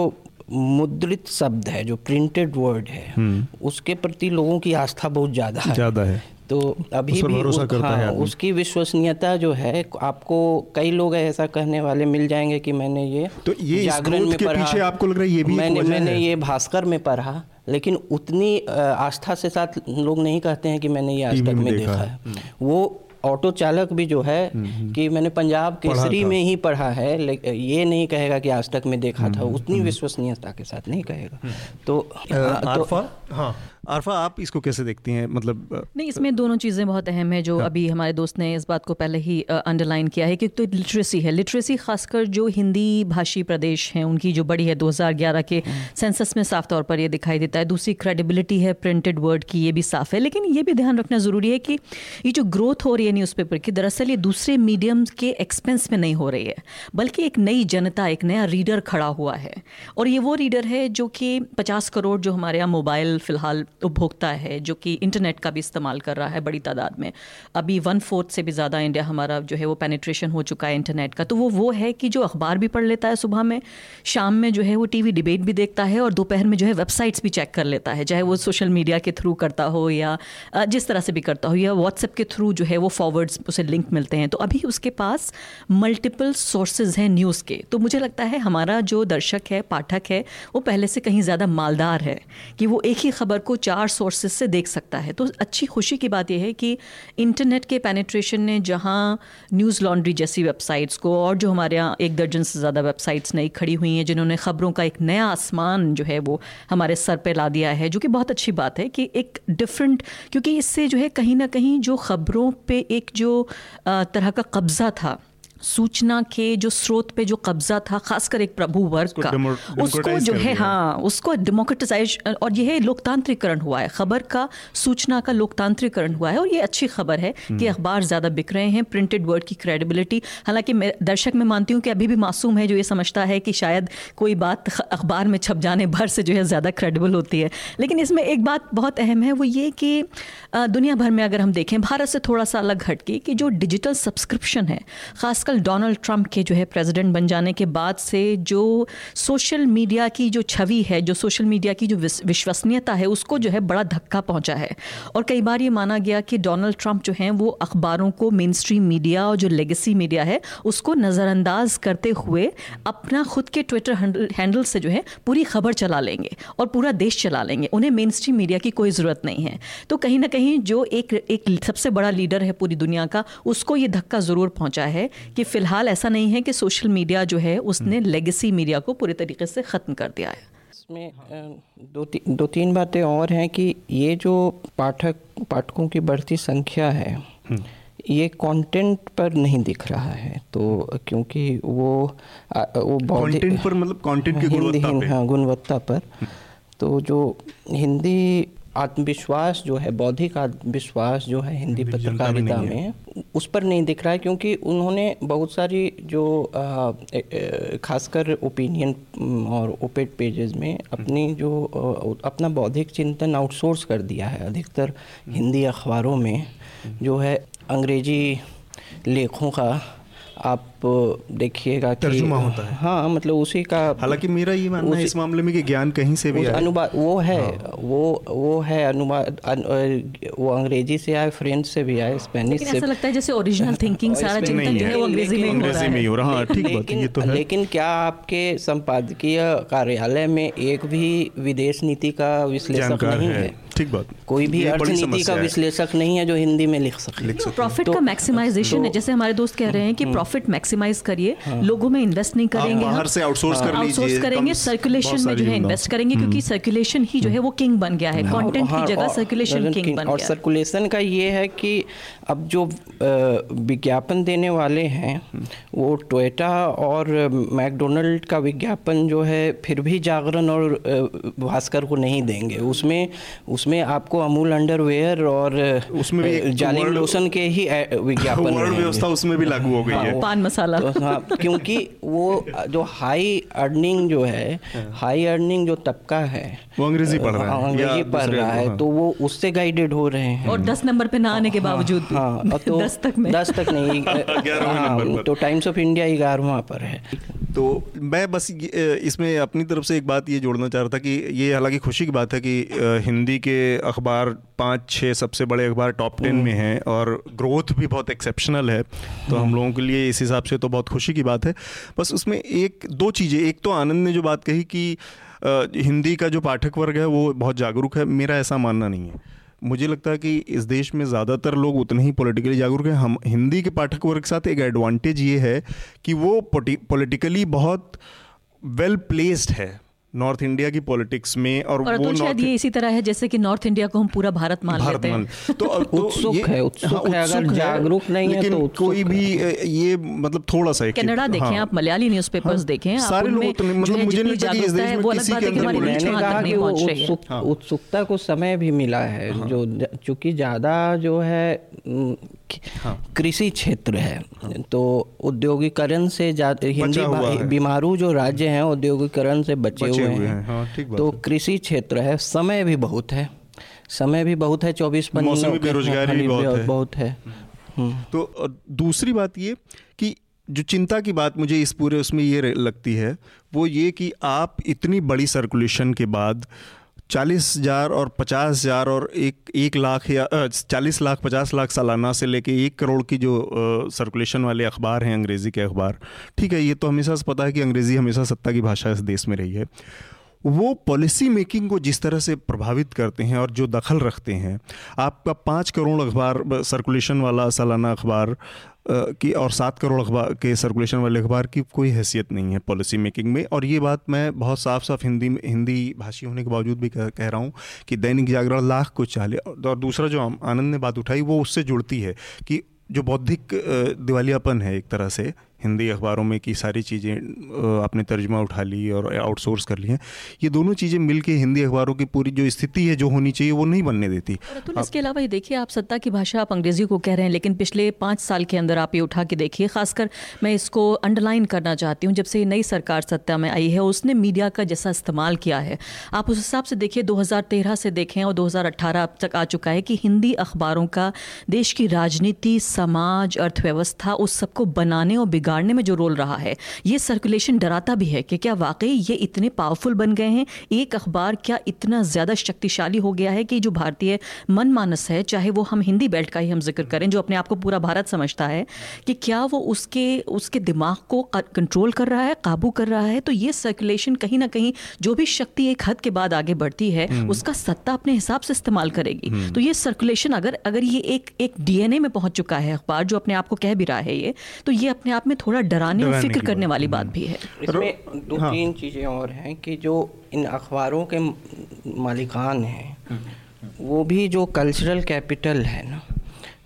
मुद्रित शब्द है जो प्रिंटेड वर्ड है हम्म। उसके प्रति लोगों की आस्था बहुत ज़्यादा है। ज़्यादा है। तो अभी भी उस, हाँ, है उसकी विश्वसनीयता जो है आपको कई लोग ऐसा कहने वाले मिल जाएँगे कि मैंने ये तो ये जागरण में पढ़ा। पीछे आपको लग रहा है ये भी मैंने मैंने ये भास्कर में पढ़ा लेकिन उतनी आस्था से साथ लोग नहीं कहते हैं कि मैंने ये आज तक में देखा है। हम्म। वो ऑटो चालक भी जो है हम्म, हम्म। कि मैंने पंजाब केसरी में ही पढ़ा है ये नहीं कहेगा कि आज तक में देखा था उतनी विश्वसनीयता के साथ नहीं कहेगा। तो, तो हाँ। आरफा आप इसको कैसे देखती हैं? मतलब नहीं इसमें दोनों चीज़ें बहुत अहम है जो हाँ। अभी हमारे दोस्त ने इस बात को पहले ही अंडरलाइन किया है कि तो लिटरेसी है। लिटरेसी खासकर जो हिंदी भाषी प्रदेश हैं उनकी जो बड़ी है 2011 के सेंसस में साफ़ तौर पर ये दिखाई देता है। दूसरी क्रेडिबिलिटी है प्रिंटेड वर्ड की ये भी साफ़ है। लेकिन ये भी ध्यान रखना ज़रूरी है कि ये जो ग्रोथ हो रही है न्यूज़पेपर की दरअसल ये दूसरे मीडियम के एक्सपेंस में नहीं हो रही है बल्कि एक नई जनता एक नया रीडर खड़ा हुआ है। और ये वो रीडर है जो कि पचास करोड़ जो हमारे यहाँ मोबाइल फ़िलहाल उपभोक्ता है, जो कि इंटरनेट का भी इस्तेमाल कर रहा है बड़ी तादाद में। अभी वन फोर्थ से भी ज़्यादा इंडिया हमारा जो है वो पेनिट्रेशन हो चुका है इंटरनेट का। तो वो वो है कि जो अखबार भी पढ़ लेता है सुबह में, शाम में जो है वो टीवी डिबेट भी देखता है और दोपहर में जो है वेबसाइट्स भी चेक कर लेता है, चाहे वो सोशल मीडिया के थ्रू करता हो या जिस तरह से भी करता हो, या व्हाट्सएप के थ्रू जो है वो फॉरवर्ड्स उसे लिंक मिलते हैं। तो अभी उसके पास मल्टीपल सोर्सेज हैं न्यूज़ के। तो मुझे लगता है हमारा जो दर्शक है, पाठक है, वो पहले से कहीं ज़्यादा मालदार है कि वो एक ही खबर को चार सोर्सेज से देख सकता है। तो अच्छी खुशी की बात यह है कि इंटरनेट के पेनिट्रेशन ने जहाँ न्यूज़ लॉन्ड्री जैसी वेबसाइट्स को और जो हमारे यहाँ एक दर्जन से ज़्यादा वेबसाइट्स नई खड़ी हुई हैं, जिन्होंने ख़बरों का एक नया आसमान जो है वो हमारे सर पर ला दिया है, जो कि बहुत अच्छी बात है कि एक डिफरेंट क्योंकि इससे जो है कहीं ना कहीं जो ख़बरों पर एक जो तरह का कब्ज़ा था सूचना के जो स्रोत पे जो कब्जा था खासकर एक प्रभु वर्ग का उसको जो है हाँ उसको डेमोक्रेटाइज और यह लोकतांत्रिकरण हुआ है। खबर का सूचना का लोकतांत्रिकरण हुआ है और ये अच्छी खबर है कि हम्म। अखबार ज़्यादा बिक रहे हैं प्रिंटेड वर्ड की क्रेडिबिलिटी हालाँकि मैं दर्शक में मानती हूँ कि अभी भी मासूम है जो ये समझता है कि शायद कोई बात अखबार में छप जाने भर से जो है ज़्यादा क्रेडिबल होती है। लेकिन इसमें एक बात बहुत अहम है वो ये कि दुनिया भर में अगर हम देखें भारत से थोड़ा सा अलग हटके कि जो डिजिटल सब्सक्रिप्शन है खासकर आजकल डोनाल्ड ट्रंप के जो है प्रेसिडेंट बन जाने के बाद से जो सोशल मीडिया की जो छवि है, जो सोशल मीडिया की जो विश्वसनीयता है, उसको जो है बड़ा धक्का पहुँचा है। और कई बार ये माना गया कि डोनाल्ड ट्रंप जो हैं, वो अखबारों को मेन स्ट्रीम मीडिया और जो लेगेसी मीडिया है, उसको नज़रअंदाज करते हुए अपना खुद के ट्विटर हैंडल से जो है पूरी खबर चला लेंगे और पूरा देश चला लेंगे। उन्हें मेन स्ट्रीम मीडिया की कोई ज़रूरत नहीं है। तो कहीं ना कहीं जो एक एक सबसे बड़ा लीडर है पूरी दुनिया का, उसको ये धक्का ज़रूर पहुँचा है कि फ़िलहाल ऐसा नहीं है कि सोशल मीडिया जो है उसने लेगेसी हम्म। मीडिया को पूरे तरीके से ख़त्म कर दिया है इसमें दो ती, दो तीन बातें और हैं कि ये जो पाठक पाठकों की बढ़ती संख्या है हम्म। ये कंटेंट पर नहीं दिख रहा है तो क्योंकि वो वो पर मतलब कंटेंट की गुणवत्ता हाँ गुणवत्ता पर हम्म। तो जो हिंदी आत्मविश्वास जो है बौद्धिक आत्मविश्वास जो है हिंदी पत्रकारिता में उस पर नहीं दिख रहा है क्योंकि उन्होंने बहुत सारी जो खासकर ओपिनियन और ओपेड पेजेस में अपनी जो अपना बौद्धिक चिंतन आउटसोर्स कर दिया है। अधिकतर हिंदी अखबारों में जो है अंग्रेज़ी लेखों का आप देखिएगा तर्जुमा होता है। हाँ मतलब उसी का हालाँकि मेरा ये मानना है इस मामले में कि ज्ञान कहीं से भी अनुवाद वो है हाँ। वो वो है अनुवाद अन, वो अंग्रेज़ी से आए फ्रेंच से भी आए स्पेनिश से ऐसा लगता है जैसे ओरिजिनल थिंकिंग सारा चिंतन है। वो अंग्रेज़ी में अंग्रेज़ी में हो रहा। है ठीक बात ये तो है। लेकिन क्या आपके संपादकीय कार्यालय में एक भी विदेश नीति का विश्लेषक नहीं है। ठीक बात। कोई भी अर्थनीति का विश्लेषक नहीं है जो हिंदी में लिख सके। प्रॉफिट का मैक्सिमाइजेशन है जैसे हमारे दोस्त कह रहे हैं कि प्रॉफिट मैक्सिमाइज करिए। हाँ। लोगों में इन्वेस्ट नहीं करेंगे। बाहर से आउटसोर्स कर आउटसोर्स करेंगे सर्कुलेशन में जो है इन्वेस्ट करेंगे क्योंकि सर्कुलेशन हम्म। ही जो है वो किंग बन गया है। कंटेंट हाँ, की जगह सर्कुलेशन किंग बन गया और सर्कुलेशन का ये है कि अब जो विज्ञापन देने वाले हैं वो टोयोटा और मैकडोनल्ड का विज्ञापन जो है फिर भी जागरण और भास्कर को नहीं देंगे। उसमें उसमें आपको अमूल अंडरवेयर और उसमें जालिम लोशन के ही विज्ञापन व्यवस्था उसमें भी लागू हो गई है पान मसाला। तो हाँ क्योंकि वो जो हाई अर्निंग जो है हाई अर्निंग जो तबका है वो अंग्रेज़ी पढ़ रहा है अंग्रेज़ी पढ़ रहा है हाँ। तो वो उससे गाइडेड हो रहे हैं। और दस नंबर पे ना आने के हाँ, बावजूद हाँ तो दस तक में। दस तक नहीं हाँ, तो टाइम्स ऑफ़ इंडिया ग्यारहवा पर है। तो मैं बस इसमें अपनी तरफ़ से एक बात ये जोड़ना चाह रहा था कि ये हालाँकि खुशी की बात है कि हिंदी के अखबार पाँच छः सबसे बड़े अखबार टॉप टेन में हैं और ग्रोथ भी बहुत एक्सेप्शनल है। तो हम लोगों के लिए इस हिसाब से तो बहुत खुशी की बात है। बस उसमें एक, दो चीज़ें। एक तो आनंद ने जो बात कही कि हिंदी का जो पाठक वर्ग है वो बहुत जागरूक है। मेरा ऐसा मानना नहीं है। मुझे लगता है कि इस देश में ज़्यादातर लोग उतने ही पॉलिटिकली जागरूक हैं। हम हिंदी के पाठक वर्ग के साथ एक एडवांटेज ये है कि वो पॉलिटिकली बहुत वेल प्लेस्ड है। नॉर्थ इंडिया की पॉलिटिक्स में और, और वो शायद ये इसी तरह है जैसे कि नॉर्थ इंडिया को हम पूरा भारत मान भारत लेते हैं। तो, तो उत्सुक है उत्सुक हाँ, है अगर जागरूक नहीं है तो कोई भी ये मतलब थोड़ा सा कनाडा देखें हाँ, आप मलयाली न्यूज़पेपर्स हाँ, देखें सारे लोग मतलब मुझे नहीं लगता कि इस देश में किसी के अंदर मैंने कहा कि हाँ। उत्सुकता को समय भी मिला है हाँ। जो चूँकि ज़्यादा जो है हाँ। कृषि क्षेत्र है। हाँ। तो औद्योगिकरण से हिंदी बीमारू जो राज्य हैं औद्योगिकरण से बचे, बचे हुए, हुए हैं, हाँ, तो कृषि क्षेत्र है। समय भी बहुत है। समय भी बहुत है चौबीस बेरोजगारी भी बहुत है, बहुत है। हम्म। तो दूसरी बात ये कि जो चिंता की बात मुझे इस पूरे उसमें ये लगती है वो ये कि आप इतनी बड़ी सर्कुलेशन के बाद चालीस हज़ार और पचास हज़ार और एक एक लाख या चालीस लाख, पचास लाख सालाना से लेके एक करोड़ की जो सर्कुलेशन वाले अखबार हैं, अंग्रेज़ी के अखबार, ठीक है, ये तो हमेशा से पता है कि अंग्रेज़ी हमेशा सत्ता की भाषा इस देश में रही है। वो पॉलिसी मेकिंग को जिस तरह से प्रभावित करते हैं और जो दखल रखते हैं, आपका पाँच करोड़ अखबार सर्कुलेशन वाला सालाना अखबार की और सात करोड़ अखबार के सर्कुलेशन वाले अखबार की कोई हैसियत नहीं है पॉलिसी मेकिंग में। और ये बात मैं बहुत साफ़ साफ़ हिंदी हिंदी भाषी होने के बावजूद भी कह, कह रहा हूँ कि दैनिक जागरण लाख को चाले। और दूसरा जो आनंद ने बात उठाई वो उससे जुड़ती है कि जो बौद्धिक दिवालियापन है एक तरह से हिंदी अखबारों में की सारी चीज़ें आपने तर्जमा उठा ली और आउटसोर्स कर ली हैं। ये दोनों चीज़ें मिल के हिंदी अखबारों की पूरी जो स्थिति है जो होनी चाहिए वो नहीं बनने देती। तो इसके अलावा ये देखिए आप सत्ता की भाषा आप अंग्रेज़ी को कह रहे हैं लेकिन पिछले पाँच साल के अंदर आप ये उठा के देखिए खासकर मैं इसको अंडरलाइन करना चाहती हूँ जब से नई सरकार सत्ता में आई है उसने मीडिया का जैसा इस्तेमाल किया है। आप उस हिसाब से देखिए दो हज़ार तेरह से देखें और दो अब तक आ चुका है कि हिंदी अखबारों का देश की राजनीति समाज अर्थव्यवस्था उस सबको बनाने और बिगाड़ने में जो रोल रहा है ये सर्कुलेशन डराता भी है कि क्या वाकई ये इतने पावरफुल बन गए हैं एक अखबार क्या इतना ज़्यादा शक्तिशाली हो गया है कि जो भारतीय मन मानस है चाहे वो हम हिंदी बेल्ट का ही हम ज़िक्र करें जो अपने आप को पूरा भारत समझता है कि क्या वो उसके उसके दिमाग को कंट्रोल कर रहा है काबू कर रहा है तो ये सर्कुलेशन कहीं ना कहीं जो भी शक्ति एक हद के बाद आगे बढ़ती है हम्म। उसका सत्ता अपने हिसाब से इस्तेमाल करेगी हम्म। तो ये सर्कुलेशन अगर अगर ये एक एक डीएनए में पहुँच चुका है अखबार जो अपने आप को कह भी रहा है ये तो ये अपने आप में थोड़ा डराने और फ़िक्र करने वाली बात भी है। इसमें दो हाँ। तीन चीज़ें और हैं कि जो इन अखबारों के मालिकान हैं वो भी जो कल्चरल कैपिटल है ना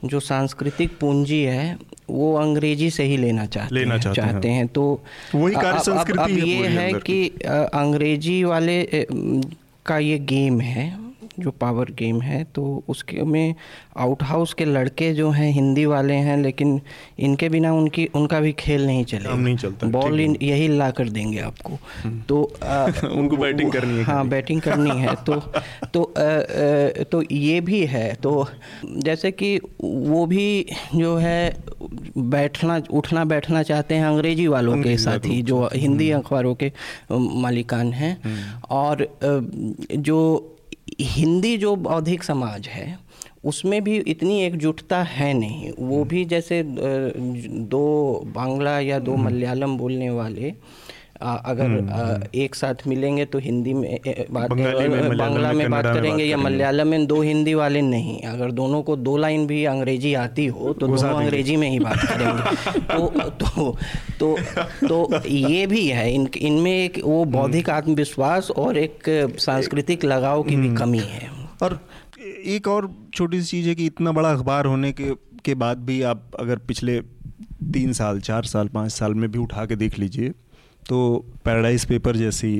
जो सांस्कृतिक पूंजी है वो अंग्रेज़ी से ही लेना चाहते लेना हैं, चाहते, चाहते हैं।, हैं। तो वही कार्य संस्कृति अब, अब ये है कि अंग्रेज़ी वाले का ये गेम है जो पावर गेम है तो उसके में आउट हाउस के लड़के जो हैं हिंदी वाले हैं लेकिन इनके बिना उनकी उनका भी खेल नहीं चलेगा। नहीं चलता बॉल इन यही ला कर देंगे आपको। हम्म। तो आ, उनको बैटिंग करनी है हाँ बैटिंग करनी है। तो तो आ, आ, तो ये भी है। तो जैसे कि वो भी जो है बैठना उठना बैठना चाहते हैं अंग्रेज़ी वालों के साथ ही जो हिंदी हम्म। अखबारों के मालिकान हैं। और जो हिंदी जो बौद्धिक समाज है उसमें भी इतनी एकजुटता है नहीं वो हम्म। भी जैसे दो बांग्ला या दो हम्म। मलयालम बोलने वाले अगर हम्म, एक साथ मिलेंगे तो हिंदी में बात बांग्ला में बात करेंगे या मलयालम में दो हिंदी वाले नहीं। अगर दोनों को दो लाइन भी अंग्रेज़ी आती हो तो दोनों अंग्रेज़ी में ही बात करेंगे। तो तो तो तो ये भी है इन इनमें एक वो बौद्धिक आत्मविश्वास और एक सांस्कृतिक लगाव की भी कमी है। और एक और छोटी सी चीज़ है कि इतना बड़ा अखबार होने के के बाद भी आप अगर पिछले तीन साल चार साल पाँच साल में भी उठा के देख लीजिए तो पैराडाइज पेपर जैसी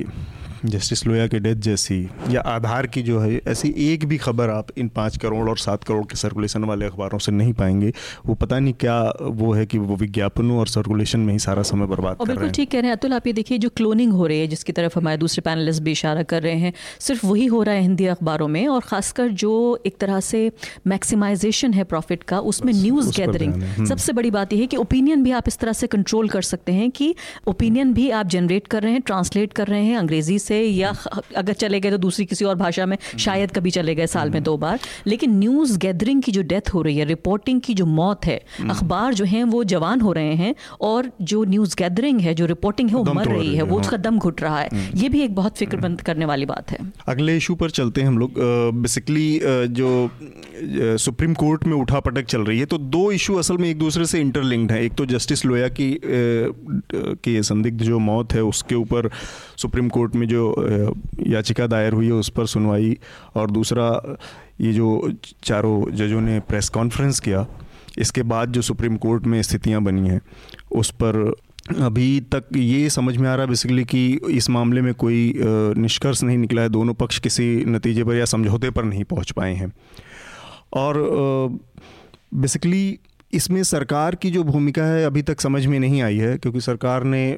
जस्टिस लोया के डेथ जैसी या आधार की जो है ऐसी एक भी खबर आप इन पाँच करोड़ और सात करोड़ के सर्कुलेशन वाले अखबारों से नहीं पाएँगे। वो पता नहीं क्या वो है कि वो विज्ञापनों और सर्कुलेशन में ही सारा समय बर्बाद और बिल्कुल ठीक कह रहे हैं। अतुल आप ये देखिए जो क्लोनिंग हो रही है जिसकी तरफ़ हमारे दूसरे पैनलिस्ट भी इशारा कर रहे हैं सिर्फ़ वही हो रहा है हिंदी अखबारों में और ख़ासकर जो एक तरह से मैक्सिमाइजेशन है प्रॉफिट का उसमें न्यूज़ गैदरिंग हम्म। सबसे बड़ी बात यह है कि ओपिनियन भी आप इस तरह से कंट्रोल कर सकते हैं कि ओपिनियन भी आप जनरेट कर रहे हैं ट्रांसलेट कर रहे हैं अंग्रेज़ी से या अगर चले गए तो दूसरी किसी और भाषा में शायद कभी चले गए साल में दो बार। लेकिन न्यूज़ गैदरिंग की जो डेथ हो रही है रिपोर्टिंग की जो मौत है अखबार जो हैं वो जवान हो रहे हैं और जो न्यूज़ गैदरिंग है जो रिपोर्टिंग है वो मर रही है वो उसका हाँ। दम घुट रहा है। हम्म। ये भी एक बहुत फिक्रमंद करने वाली बात है। अगले इशू पर चलते हैं हम लोग। बेसिकली जो सुप्रीम कोर्ट में उठा पटक चल रही है तो दो इशू असल में एक दूसरे से इंटरलिंक्ड है। एक तो जस्टिस लोया की के संदिग्ध जो मौत है उसके ऊपर सुप्रीम कोर्ट में जो याचिका दायर हुई है, उस पर सुनवाई और दूसरा, ये जो चारों जजों ने प्रेस कॉन्फ्रेंस किया, इसके बाद जो सुप्रीम कोर्ट में स्थितियाँ बनी हैं, उस पर अभी तक ये समझ में आ रहा है बेसिकली कि इस मामले में कोई निष्कर्ष नहीं निकला है, दोनों पक्ष किसी नतीजे पर या समझौते पर नहीं पहुँच पाए हैं। और बेसिकली इसमें सरकार की जो भूमिका है, अभी तक समझ में नहीं आई है, क्योंकि सरकार ने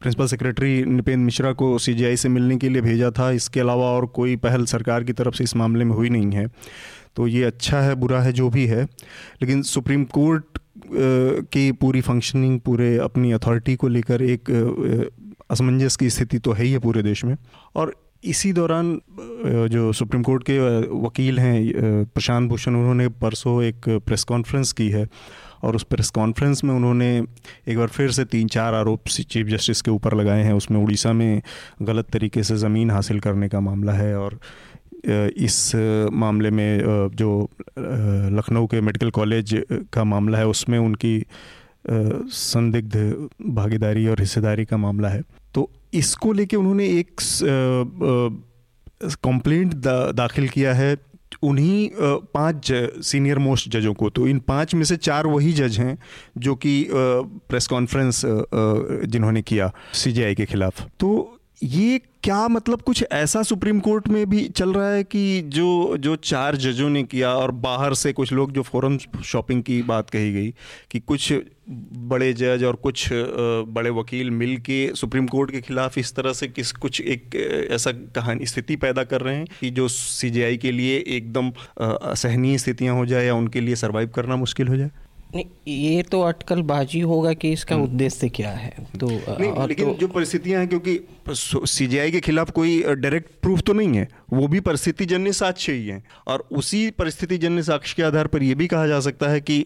प्रिंसिपल सेक्रेटरी निपेंद्र मिश्रा को सीजीआई से मिलने के लिए भेजा था। इसके अलावा और कोई पहल सरकार की तरफ़ से इस मामले में हुई नहीं है। तो ये अच्छा है, बुरा है, जो भी है। लेकिन सुप्रीम कोर्ट की पूरी फंक्शनिंग पूरे अपनी अथॉरिटी को लेकर एक असमंजस की स्थिति तो है ही है पूरे देश में। और इसी दौरान जो सुप्रीम कोर्ट के वकील हैं प्रशांत भूषण, उन्होंने परसों एक प्रेस कॉन्फ्रेंस की है। और उस प्रेस कॉन्फ्रेंस में उन्होंने एक बार फिर से तीन चार आरोप चीफ जस्टिस के ऊपर लगाए हैं। उसमें उड़ीसा में गलत तरीके से ज़मीन हासिल करने का मामला है और इस मामले में जो लखनऊ के मेडिकल कॉलेज का मामला है उसमें उनकी संदिग्ध भागीदारी और हिस्सेदारी का मामला है। तो इसको लेके उन्होंने एक कंप्लेंट दा, दाखिल किया है। उन्हीं पाँच सीनियर मोस्ट जजों को तो इन पाँच में से चार वही जज हैं, जो कि प्रेस कॉन्फ्रेंस जिन्होंने किया सीजीआई के खिलाफ। तो ये क्या मतलब कुछ ऐसा सुप्रीम कोर्ट में भी चल रहा है कि जो जो चार जजों ने किया और बाहर से कुछ लोग, जो फोरम शॉपिंग की बात कही गई, कि कुछ बड़े जज और कुछ बड़े वकील मिल के सुप्रीम कोर्ट के खिलाफ इस तरह से किस, कुछ एक ऐसा कहानी, स्थिति पैदा कर रहे हैं कि जो सीजीआई के लिए एकदम असहनीय स्थितियाँ हो जाए या उनके लिए सर्वाइव करना मुश्किल हो जाए? ये तो अटकल बाजी होगा कि इसका हम्म। उद्देश्य क्या है? तो नहीं, और लेकिन तो, जो परिस्थितियाँ हैं क्योंकि सीजीआई के खिलाफ कोई डायरेक्ट प्रूफ तो नहीं है। वो भी परिस्थिति जन्य साक्ष्य ही है। और उसी परिस्थिति जन्य साक्ष्य के आधार पर यह भी कहा जा सकता है कि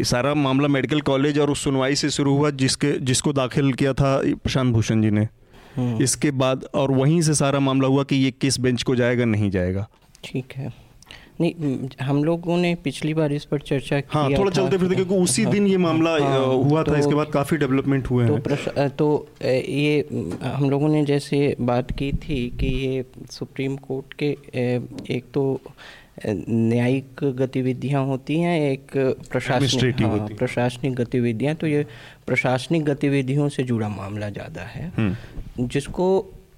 सारा मामला मेडिकल कॉलेज और उस सुनवाई से शुरू हुआ जिसके जिसको दाखिल किया था प्रशांत भूषण जी ने। हम्म। इसके बाद और वहीं से सारा मामला हुआ कि ये किस बेंच को जाएगा नहीं जाएगा। ठीक है। नहीं हम लोगों ने पिछली बार इस पर चर्चा की हाँ, थोड़ा चलते फिरते क्योंकि उसी दिन ये मामला हाँ, हुआ था तो, इसके बाद काफ़ी डेवलपमेंट हुए तो हैं। तो ये हम लोगों ने जैसे बात की थी कि ये सुप्रीम कोर्ट के एक तो न्यायिक गतिविधियाँ होती हैं एक प्रशासनिक हाँ, प्रशासनिक गतिविधियाँ तो ये प्रशासनिक गतिविधियों से जुड़ा मामला ज़्यादा है। हम्म। जिसको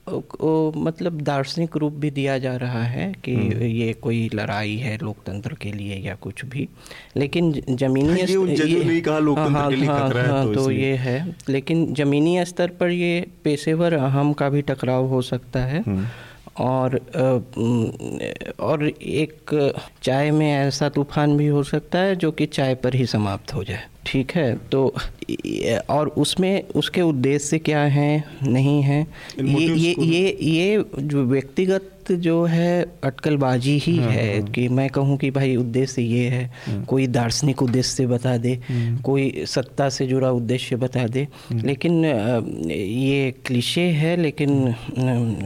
मतलब दार्शनिक रूप भी दिया जा रहा है कि हम्म। ये कोई लड़ाई है लोकतंत्र के लिए या कुछ भी लेकिन ज़मीनी हाँ, ये, कहा लोकतंत्र हाँ, के लिए हाँ, हाँ, तो, तो ये है लेकिन ज़मीनी स्तर पर ये पेशेवर अहम का भी टकराव हो सकता है हम्म। और और एक चाय में ऐसा तूफ़ान भी हो सकता है जो कि चाय पर ही समाप्त हो जाए। ठीक है? तो और उसमें उसके उद्देश्य क्या हैं? नहीं हैं? ये ये ये ये जो व्यक्तिगत जो है अटकलबाजी ही हाँ, है हाँ। कि मैं कहूँ कि भाई उद्देश्य ये है हाँ। कोई दार्शनिक उद्देश्य बता दे। कोई सत्ता से जुड़ा उद्देश्य बता दे। लेकिन ये क्लिशे है लेकिन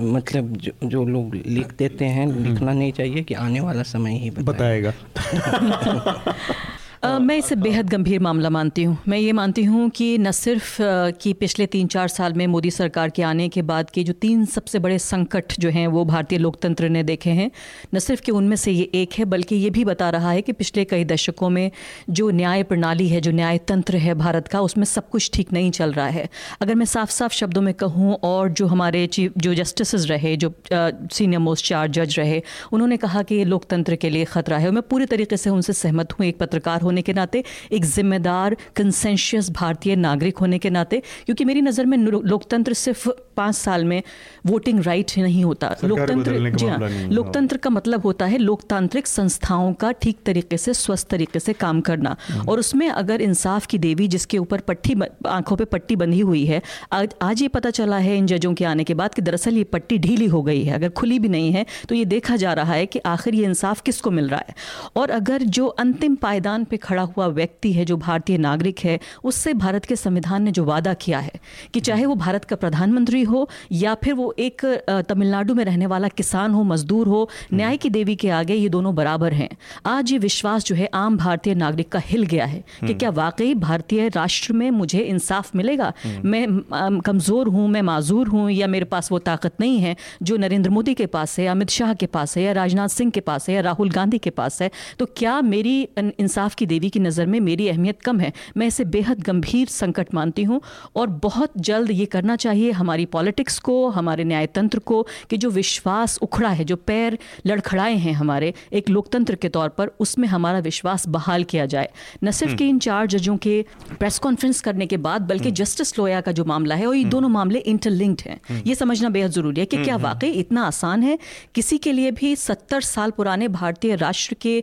मतलब जो, जो लोग लिख देते हैं लिखना नहीं चाहिए कि आने वाला समय ही बताएगा आ, मैं इसे बेहद गंभीर मामला मानती हूँ। मैं ये मानती हूँ कि न सिर्फ़ कि पिछले तीन चार साल में मोदी सरकार के आने के बाद के जो तीन सबसे बड़े संकट जो हैं वो भारतीय लोकतंत्र ने देखे हैं। न सिर्फ़ कि उनमें से ये एक है बल्कि ये भी बता रहा है कि पिछले कई दशकों में जो न्याय प्रणाली है जो न्याय तंत्र है भारत का उसमें सब कुछ ठीक नहीं चल रहा है। अगर मैं साफ़ साफ़ शब्दों में कहूँ और जो हमारे चीफ जो जस्टिस रहे जो सीनियर मोस्ट चार जज रहे उन्होंने कहा कि ये लोकतंत्र के लिए ख़तरा है मैं पूरी तरीके से उनसे सहमत हूँ। एक पत्रकार होने के नाते एक जिम्मेदार कंसेंशियस भारतीय नागरिक होने के नाते क्योंकि मेरी नज़र में लोकतंत्र सिर्फ़ पाँच साल में वोटिंग राइट नहीं होता। लोकतंत्र जी हाँ लोकतंत्र का मतलब होता है लोकतांत्रिक संस्थाओं का ठीक तरीके से स्वस्थ तरीके से काम करना। हम्म। और उसमें अगर इंसाफ की देवी जिसके ऊपर पट्टी आँखों पे पट्टी बंधी हुई है आज आज ये पता चला है इन जजों के आने के बाद कि दरअसल ये पट्टी ढीली हो गई है। अगर खुली भी नहीं है तो ये देखा जा रहा है कि आखिर ये इंसाफ किसको मिल रहा है? और अगर जो अंतिम पायदान पे खड़ा हुआ व्यक्ति है जो भारतीय नागरिक है उससे भारत के संविधान ने जो वादा किया है कि चाहे वो भारत का प्रधानमंत्री हो या फिर वो एक तमिलनाडु में रहने वाला किसान हो मजदूर हो न्याय की देवी के आगे ये दोनों बराबर हैं। आज ये विश्वास जो है आम भारतीय नागरिक का हिल गया है कि क्या वाकई भारतीय राष्ट्र में मुझे इंसाफ मिलेगा? मैं कमज़ोर हूँ मैं माजूर हूँ या मेरे पास वो ताकत नहीं है जो नरेंद्र मोदी के पास है अमित शाह के पास है या राजनाथ सिंह के पास है या राहुल गांधी के पास है? तो क्या मेरी इंसाफ की देवी की नज़र में मेरी अहमियत कम है मैं इसे बेहद गंभीर संकट मानती हूँ और बहुत जल्द ये करना चाहिए हमारी पॉलिटिक्स को हमारे न्यायतंत्र को कि जो विश्वास उखड़ा है जो पैर लड़खड़ाए हैं हमारे एक लोकतंत्र के तौर पर उसमें हमारा विश्वास बहाल किया जाए न सिर्फ़ हम्म। कि इन चार जजों के प्रेस कॉन्फ्रेंस करने के बाद बल्कि जस्टिस हम्म। लोया का जो मामला है और ये हम्म। दोनों मामले इंटरलिंक्ड हैं ये समझना बेहद ज़रूरी है कि क्या वाकई इतना आसान है किसी के लिए भी सत्तर साल पुराने भारतीय राष्ट्र के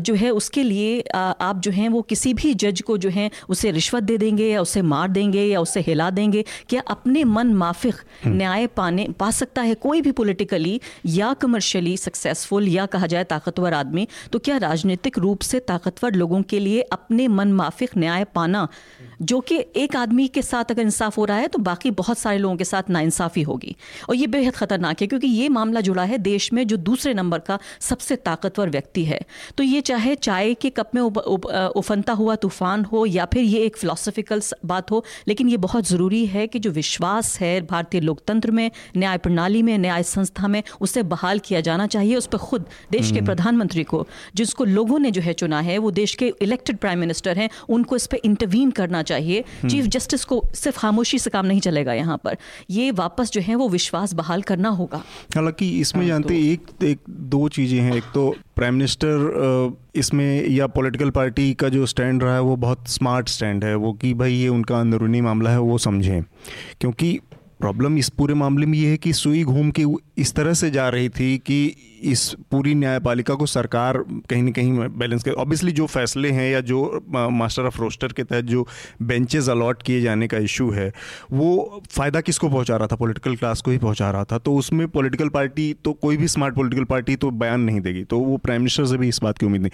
जो है उसके लिए आप जो हैं वो किसी भी जज को जो है उसे रिश्वत दे देंगे या उसे मार देंगे या उसे हिला देंगे क्या अपने मन माफिक हम्म। न्याय पाने पा सकता है कोई भी पोलिटिकली या कमर्शियली सक्सेसफुल या कहा जाए ताकतवर आदमी तो क्या राजनीतिक रूप से ताकतवर लोगों के लिए अपने मन माफिक न्याय पाना जो कि एक आदमी के साथ अगर इंसाफ हो रहा है तो बाकी बहुत सारे लोगों के साथ नाइंसाफ़ी होगी। और ये बेहद ख़तरनाक है क्योंकि ये मामला जुड़ा है देश में जो दूसरे नंबर का सबसे ताकतवर व्यक्ति है। तो ये चाहे चाय के कप में उफनता हुआ तूफ़ान हो या फिर ये एक फ़िलासफ़िकल बात हो लेकिन ये बहुत ज़रूरी है कि जो विश्वास है भारतीय लोकतंत्र में न्याय प्रणाली में न्याय संस्था में उसे बहाल किया जाना चाहिए। उस पर खुद देश के हम्म। प्रधानमंत्री को जिसको लोगों ने जो है चुना है वो देश के इलेक्टेड प्राइम मिनिस्टर हैं उनको इस पर इंटरवीन करना चाहिए। चीफ हम्म। जस्टिस को सिर्फ़ खामोशी से काम नहीं चलेगा यहाँ पर। ये वापस जो है वो विश्वास बहाल करना होगा। हालाँकि इसमें हाँ, जानते तो, एक एक दो चीज़ें हैं। एक तो प्राइम मिनिस्टर इसमें या पॉलिटिकल पार्टी का जो स्टैंड रहा है वो बहुत स्मार्ट स्टैंड है। वो कि भाई ये उनका अंदरूनी मामला है वो समझें। क्योंकि प्रॉब्लम इस पूरे मामले में ये है कि सुई घूम के इस तरह से जा रही थी कि इस पूरी न्यायपालिका को सरकार कहीं ना कहीं बैलेंस कर ऑब्वियसली जो फैसले हैं या जो मास्टर ऑफ़ रोस्टर के तहत जो बेंचेस अलॉट किए जाने का इशू है, वो फ़ायदा किसको पहुँचा रहा था? पॉलिटिकल क्लास को ही पहुँचा रहा था। तो उसमें पॉलिटिकल पार्टी तो कोई भी स्मार्ट पॉलिटिकल पार्टी तो बयान नहीं देगी। तो वो प्राइम मिनिस्टर से भी इस बात की उम्मीद नहीं।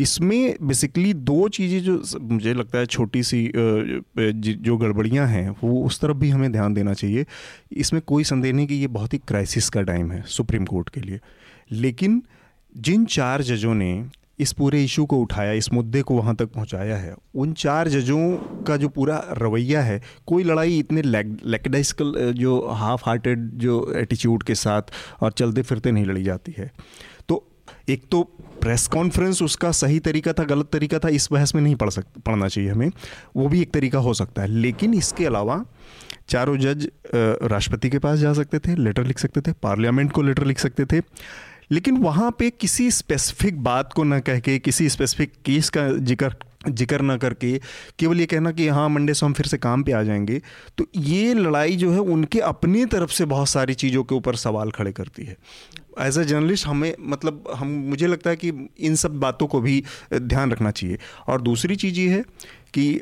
इसमें बेसिकली दो चीज़ें जो मुझे लगता है छोटी सी जो गड़बड़ियाँ हैं, वो उस तरफ़ भी हमें ध्यान देना चाहिए। इसमें कोई संदेह नहीं कि ये बहुत ही क्राइसिस का टाइम है सुप्रीम कोर्ट के लिए। लेकिन जिन चार जजों ने इस पूरे इशू को उठाया, इस मुद्दे को वहाँ तक पहुँचाया है, उन चार जजों का जो पूरा रवैया है, कोई लड़ाई इतने लेकडाइस्कल जो हाफ़ हार्टेड जो एटीट्यूड के साथ और चलते फिरते नहीं लड़ी जाती है। तो एक तो प्रेस कॉन्फ्रेंस उसका सही तरीका था, गलत तरीका था, इस बहस में नहीं पढ़ सक पढ़ना चाहिए हमें। वो भी एक तरीका हो सकता है। लेकिन इसके अलावा चारों जज राष्ट्रपति के पास जा सकते थे लेटर लिख सकते थे पार्लियामेंट को लेटर लिख सकते थे। लेकिन वहाँ पे किसी स्पेसिफिक बात को ना कह के, किसी स्पेसिफिक केस का ज़िक्र ज़िक्र ना करके, केवल ये कहना कि हाँ मंडे से हम फिर से काम पे आ जाएँगे तो ये लड़ाई जो है, उनके अपनी तरफ़ से बहुत सारी चीज़ों के ऊपर सवाल खड़े करती है। एज ए जर्नलिस्ट हमें मतलब हम, मुझे लगता है कि इन सब बातों को भी ध्यान रखना चाहिए। और दूसरी चीज़ ये है कि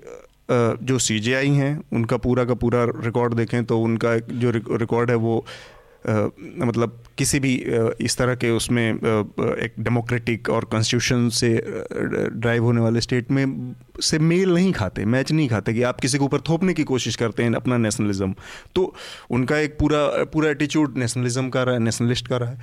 जो सी हैं, उनका पूरा का पूरा रिकॉर्ड देखें तो उनका जो रिकॉर्ड है वो मतलब किसी भी इस तरह के उसमें एक डेमोक्रेटिक और कॉन्स्टिट्यूशन से ड्राइव होने वाले स्टेट में से मेल नहीं खाते मैच नहीं खाते कि आप किसी के ऊपर थोपने की कोशिश करते हैं अपना नेशनलिज्म तो उनका एक पूरा पूरा एटीट्यूड नेशनलिज्म का रहा है नेशनलिस्ट का रहा है।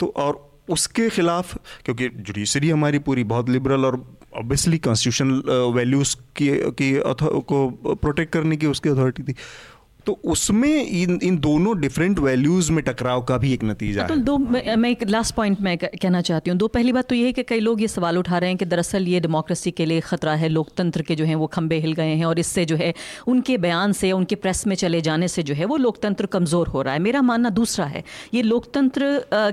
तो और उसके खिलाफ, क्योंकि जुडिशरी हमारी पूरी बहुत लिबरल और ऑब्वियसली कॉन्स्टिट्यूशन वैल्यूज़ की की को प्रोटेक्ट करने की उसकी अथॉरिटी थी तो उसमें इन इन दोनों डिफरेंट वैल्यूज़ में टकराव का भी एक नतीजा तो है। दो मैं एक लास्ट पॉइंट मैं कहना चाहती हूँ। दो पहली बात तो ये है कि कई लोग ये सवाल उठा रहे हैं कि दरअसल ये डेमोक्रेसी के लिए ख़तरा है लोकतंत्र के जो है वो खंबे हिल गए हैं और इससे जो है उनके बयान से उनके प्रेस में चले जाने से जो है वो लोकतंत्र कमज़ोर हो रहा है। मेरा मानना दूसरा है ये लोकतंत्र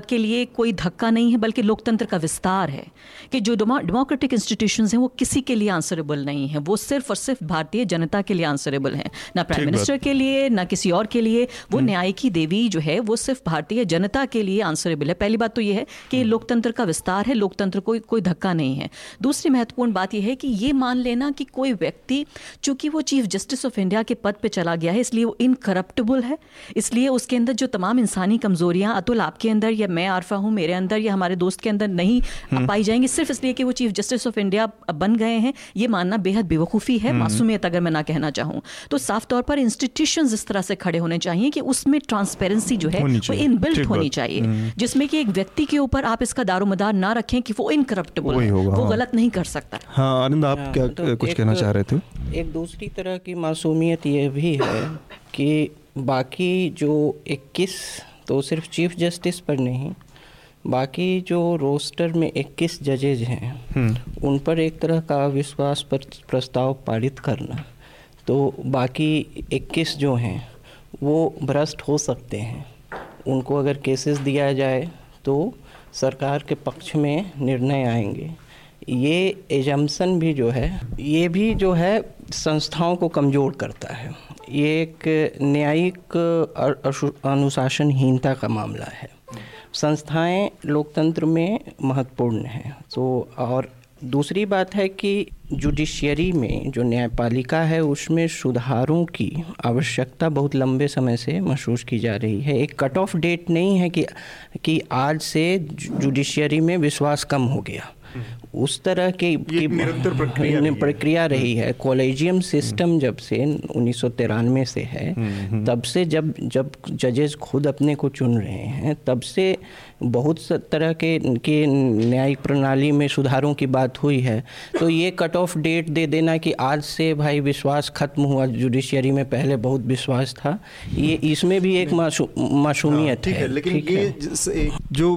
के लिए कोई धक्का नहीं है बल्कि लोकतंत्र का विस्तार है कि जो डेमोक्रेटिक इंस्टीट्यूशन हैं वो किसी के लिए आंसरेबल नहीं है। वो सिर्फ़ और सिर्फ़ भारतीय जनता के लिए आंसरेबल हैं ना प्राइम मिनिस्टर के लिए ना किसी और के लिए वो हम्म। न्याय की देवी जो है वो सिर्फ़ भारतीय जनता के लिए आंसरेबल है पहली बात तो ये है कि हम्म। लोकतंत्र का विस्तार है लोकतंत्र कोई कोई धक्का नहीं है दूसरी महत्वपूर्ण बात यह है कि ये मान लेना कि कोई व्यक्ति चूँकि वो चीफ जस्टिस ऑफ़ इंडिया के पद पर चला गया है इसलिए वो इनकरप्टेबल है इसलिए उसके अंदर जो तमाम इंसानी कमजोरियाँ अतुल आपके अंदर या मैं आरफा हूँ मेरे अंदर या हमारे दोस्त के अंदर नहीं हम्म। पाई जाएँगी सिर्फ़ इसलिए कि वो चीफ जस्टिस ऑफ़ इंडिया बन गए हैं ये मानना बेहद बेवकूफ़ी है मासूमियत अगर मैं ना कहना चाहूँ तो साफ़ तौर पर इंस्टीट्यूशन इस तरह से खड़े होने चाहिए कि उसमें ट्रांसपेरेंसी जो है वो इनबिल्ट होनी चाहिए हम्म। जिसमें कि एक व्यक्ति के ऊपर आप इसका दारोमदार ना रखें कि वो इनकरप्टेबल है वो हाँ। गलत नहीं कर सकता हाँ आनंद आप हाँ, क्या तो कुछ कहना चाह रहे थे एक दूसरी तरह की मासूमियत ये भी है कि बाकी जो 21 तो सिर्फ़ चीफ जस्टिस पर नहीं बाकी जो रोस्टर में 21 जजेज हैं हम्म। उन पर एक तरह का विश्वास प्रस्ताव पारित करना तो बाकी 21 जो हैं, वो भ्रष्ट हो सकते हैं। उनको अगर केसेस दिया जाए तो सरकार के पक्ष में निर्णय आएँगे। ये एजम्सन भी जो है, ये भी जो है संस्थाओं को कमज़ोर करता है। ये एक न्यायिक अनुशासनहीनता का मामला है। संस्थाएँ लोकतंत्र में महत्वपूर्ण हैं। तो और दूसरी बात है कि जुडिशियरी में जो न्यायपालिका है, उसमें सुधारों की आवश्यकता बहुत लंबे समय से महसूस की जा रही है। एक कट ऑफ़ डेट नहीं है कि कि आज से जुडिशियरी में विश्वास कम हो गया। उस तरह की, की प्रक्रिया, प्रक्रिया रही है। कॉलेजियम सिस्टम जब से उन्नीस सौ तिरानवे से है हम्म, हम्म। तब से जब जब जजेस खुद अपने को चुन रहे हैं तब से बहुत तरह के के न्यायिक प्रणाली में सुधारों की बात हुई है। तो ये कट ऑफ़ डेट दे देना कि आज से भाई विश्वास खत्म हुआ। जुडिशियरी में पहले बहुत विश्वास था। ये इसमें भी एक मासूमियत हाँ, है, है लेकिन ये जो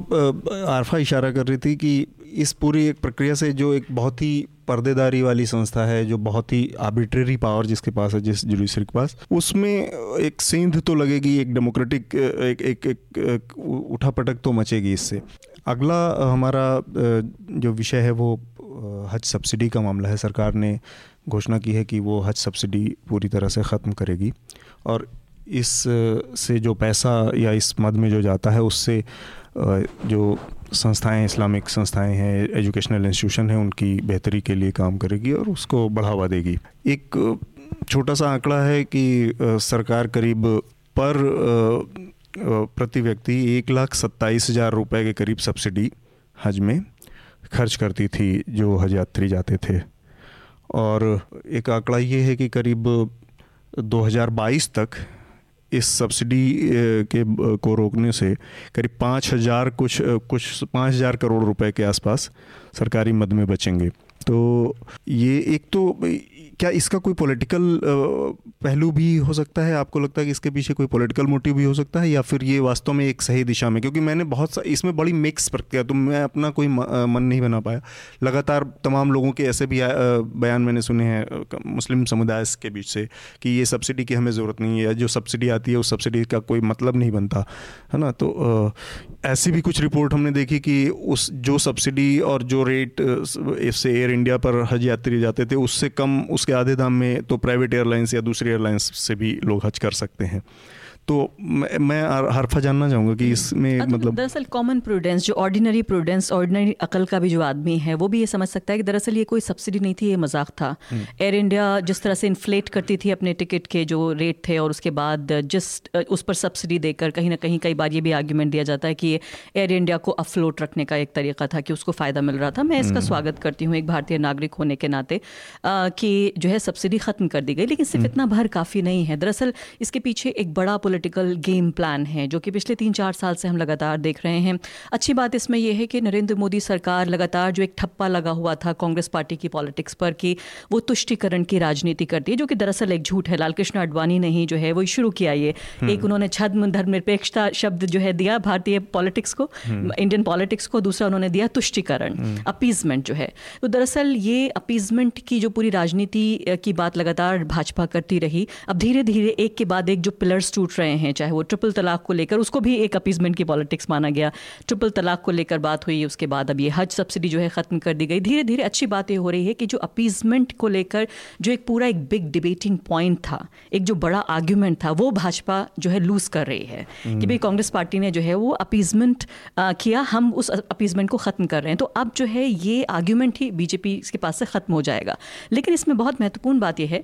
आरफा इशारा कर रही थी कि इस पूरी एक प्रक्रिया से जो एक बहुत ही पर्देदारी वाली संस्था है जो बहुत ही आर्बिट्रेरी पावर जिसके पास है जिस जुडिशरी के पास उसमें एक सेंध तो लगेगी एक डेमोक्रेटिक एक एक, एक, एक उठापटक तो मचेगी इससे। अगला हमारा जो विषय है वो हज सब्सिडी का मामला है। सरकार ने घोषणा की है कि वो हज सब्सिडी पूरी तरह से ख़त्म करेगी और इस से जो पैसा या इस मद में जो जाता है उससे जो संस्थाएँ, इस्लामिक संस्थाएँ हैं, एजुकेशनल इंस्टीट्यूशन हैं, उनकी बेहतरी के लिए काम करेगी और उसको बढ़ावा देगी। एक छोटा सा आंकड़ा है कि सरकार करीब पर प्रति व्यक्ति एक लाख सत्ताईस हज़ार रुपये के करीब सब्सिडी हज में खर्च करती थी, जो हज यात्री जाते थे। और एक आंकड़ा ये है कि करीब 2022 तक इस सब्सिडी के को रोकने से करीब पाँच हज़ार कुछ कुछ पाँच हज़ार करोड़ रुपए के आसपास सरकारी मद में बचेंगे। तो ये एक तो क्या इसका कोई पॉलिटिकल पहलू भी हो सकता है? आपको लगता है कि इसके पीछे कोई पॉलिटिकल मोटिव भी हो सकता है या फिर ये वास्तव में एक सही दिशा में? क्योंकि मैंने बहुत सा, इसमें बड़ी मिक्स प्रक्रिया तो मैं अपना कोई मन नहीं बना पाया। लगातार तमाम लोगों के ऐसे भी बयान मैंने सुने हैं मुस्लिम समुदाय के बीच से, कि ये सब्सिडी की हमें ज़रूरत नहीं है, जो सब्सिडी आती है, उस सब्सिडी का कोई मतलब नहीं बनता, है ना? तो ऐसी भी कुछ रिपोर्ट हमने देखी कि उस, जो सब्सिडी और जो रेट इससे एयर इंडिया पर हज यात्री जाते थे, उससे कम उसके आधे दाम में तो प्राइवेट एयरलाइंस या दूसरी एयरलाइंस से भी लोग हज कर सकते हैं। तो मैं हरफा जानना चाहूँगा कि इसमें तो मतलब दरअसल कॉमन प्रूडेंस जो ऑर्डिनरी प्रूडेंस ऑर्डिनरी अकल का भी जो आदमी है वो भी ये समझ सकता है कि दरअसल ये कोई सब्सिडी नहीं थी ये मज़ाक था एयर हम्म। इंडिया जिस तरह से इन्फ्लेट करती थी अपने टिकट के जो रेट थे और उसके बाद जिस उस पर सब्सिडी देकर कहीं ना कहीं कई बार ये भी आर्ग्यूमेंट दिया जाता है कि एयर इंडिया को अफलोट रखने का एक तरीका था कि उसको फ़ायदा मिल रहा था मैं इसका हम्म। स्वागत करती हूँ एक भारतीय नागरिक होने के नाते कि जो है सब्सिडी ख़त्म कर दी गई लेकिन सिर्फ़ हम्म। इतना भर काफ़ी नहीं है दरअसल इसके पीछे एक बड़ा पोलिटिकल गेम प्लान है जो कि पिछले तीन चार साल से हम लगातार देख रहे हैं अच्छी बात इसमें यह है कि नरेंद्र मोदी सरकार लगातार जो एक ठप्पा लगा हुआ था कांग्रेस पार्टी की पॉलिटिक्स पर कि वो तुष्टिकरण की राजनीति करती है जो कि दरअसल एक झूठ है लाल कृष्ण अडवाणी ने ही जो है वो शुरू किया ये हम्म। एक उन्होंने छद्म धर्मनिरपेक्षता शब्द जो है दिया भारतीय पॉलिटिक्स को इंडियन हम्म। पॉलिटिक्स को दूसरा उन्होंने दिया तुष्टिकरण अपीजमेंट हम्म। जो है तो दरअसल ये अपीजमेंट की जो पूरी राजनीति की बात लगातार भाजपा करती रही अब धीरे धीरे एक के बाद एक जो पिलर्स टूट रहे हैं चाहे वो ट्रिपल तलाक को लेकर उसको भी एक अपीजमेंट की पॉलिटिक्स माना गया। ट्रिपल तलाक को लेकर बात हुई उसके बाद अब ये हज सब्सिडी जो है ख़त्म कर दी गई। धीरे धीरे अच्छी बात ये हो रही है कि जो अपीजमेंट को लेकर जो एक पूरा एक बिग डिबेटिंग पॉइंट था एक जो बड़ा आर्ग्यूमेंट था वो भाजपा जो है लूज़ कर रही है। कि भाई कांग्रेस पार्टी ने जो है वो अपीजमेंट किया हम उस अपीजमेंट को ख़त्म कर रहे हैं। तो अब जो है ये आर्ग्यूमेंट ही बीजेपी के पास से ख़त्म हो जाएगा। लेकिन इसमें बहुत महत्वपूर्ण बात यह है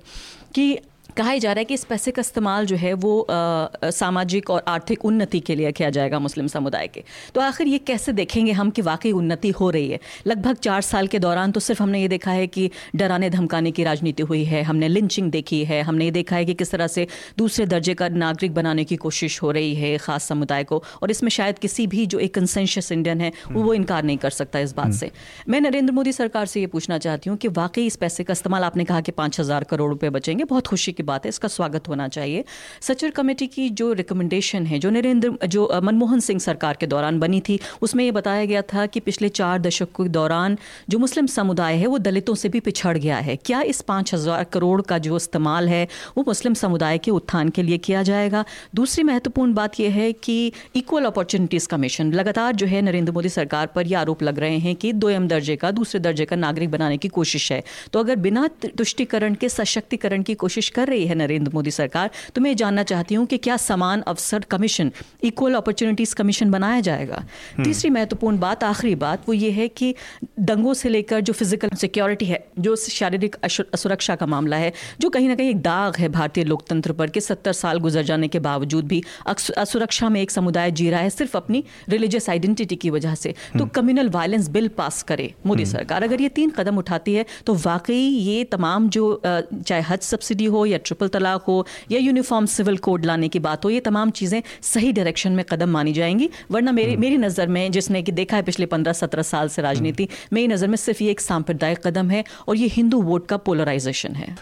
कि कहा ही जा रहा है कि इस पैसे का इस्तेमाल जो है वो आ, सामाजिक और आर्थिक उन्नति के लिए किया जाएगा मुस्लिम समुदाय के। तो आखिर ये कैसे देखेंगे हम कि वाकई उन्नति हो रही है? लगभग चार साल के दौरान तो सिर्फ़ हमने ये देखा है कि डराने धमकाने की राजनीति हुई है हमने लिंचिंग देखी है हमने ये देखा है कि किस तरह से दूसरे दर्जे का नागरिक बनाने की कोशिश हो रही है ख़ास समुदाय को और इसमें शायद किसी भी जो एक कंसेंशियस इंडियन है वो वो इनकार नहीं कर सकता इस बात से। मैं नरेंद्र मोदी सरकार से ये पूछना चाहती हूँ कि वाकई इस पैसे का इस्तेमाल आपने कहा कि पाँच हज़ार करोड़ रुपये बचेंगे बहुत खुशी की बात है, इसका स्वागत होना चाहिए। सचिव कमेटी की जो रिकमेंडेशन है, जो नरेंद्र, जो मनमोहन सिंह सरकार के दौरान बनी थी, उसमें ये बताया गया था कि पिछले चार दशकों के दौरान जो मुस्लिम समुदाय है, वो दलितों से भी पिछड़ गया है। क्या इस पाँच हज़ार करोड़ का जो इस्तेमाल है, वो मुस्लिम समुदाय के उत्थान के लिए किया जाएगा? दूसरी महत्वपूर्ण बात यह है कि इक्वल अपॉर्चुनिटीज़ कमीशन लगातार जो है नरेंद्र मोदी सरकार पर यह आरोप लग रहे हैं कि दो एम दर्जे का, दूसरे दर्जे का नागरिक बनाने की कोशिश है। तो अगर बिना तुष्टिकरण के, सशक्तिकरण की कोशिश कर रही है नरेंद्र मोदी सरकार तो मैं जानना चाहती हूँ कि क्या समान अवसर कमीशन इक्वल अपॉर्चुनिटीज़ कमीशन बनाया जाएगा हम्म। तीसरी महत्वपूर्ण बात आखिरी बात वो ये है कि दंगों से लेकर जो फ़िज़िकल सिक्योरिटी है जो शारीरिक सुरक्षा का मामला है जो कहीं ना कहीं एक दाग है भारतीय लोकतंत्र पर कि सत्तर साल गुजर जाने के बावजूद भी असुरक्षा में एक समुदाय जी रहा है सिर्फ़ अपनी रिलीजियस आइडेंटिटी की वजह से तो कम्युनल वायलेंस बिल पास करे मोदी हम्म। सरकार अगर ये तीन कदम उठाती है तो वाकई ये तमाम जो चाहे हज सब्सिडी हो या ट्रिपल तलाक हो या यूनिफॉर्म सिविल कोड लाने की बात हो ये तमाम चीज़ें सही डायरेक्शन में कदम मानी जाएँगी वरना मेरी हम्म। मेरी नज़र में जिसने कि देखा है पिछले पंद्रह सत्रह साल से राजनीति हम्म। मेरी नज़र में सिर्फ़ ये एक सांप्रदायिक कदम है और ये हिंदू वोट का पोलराइजेशन है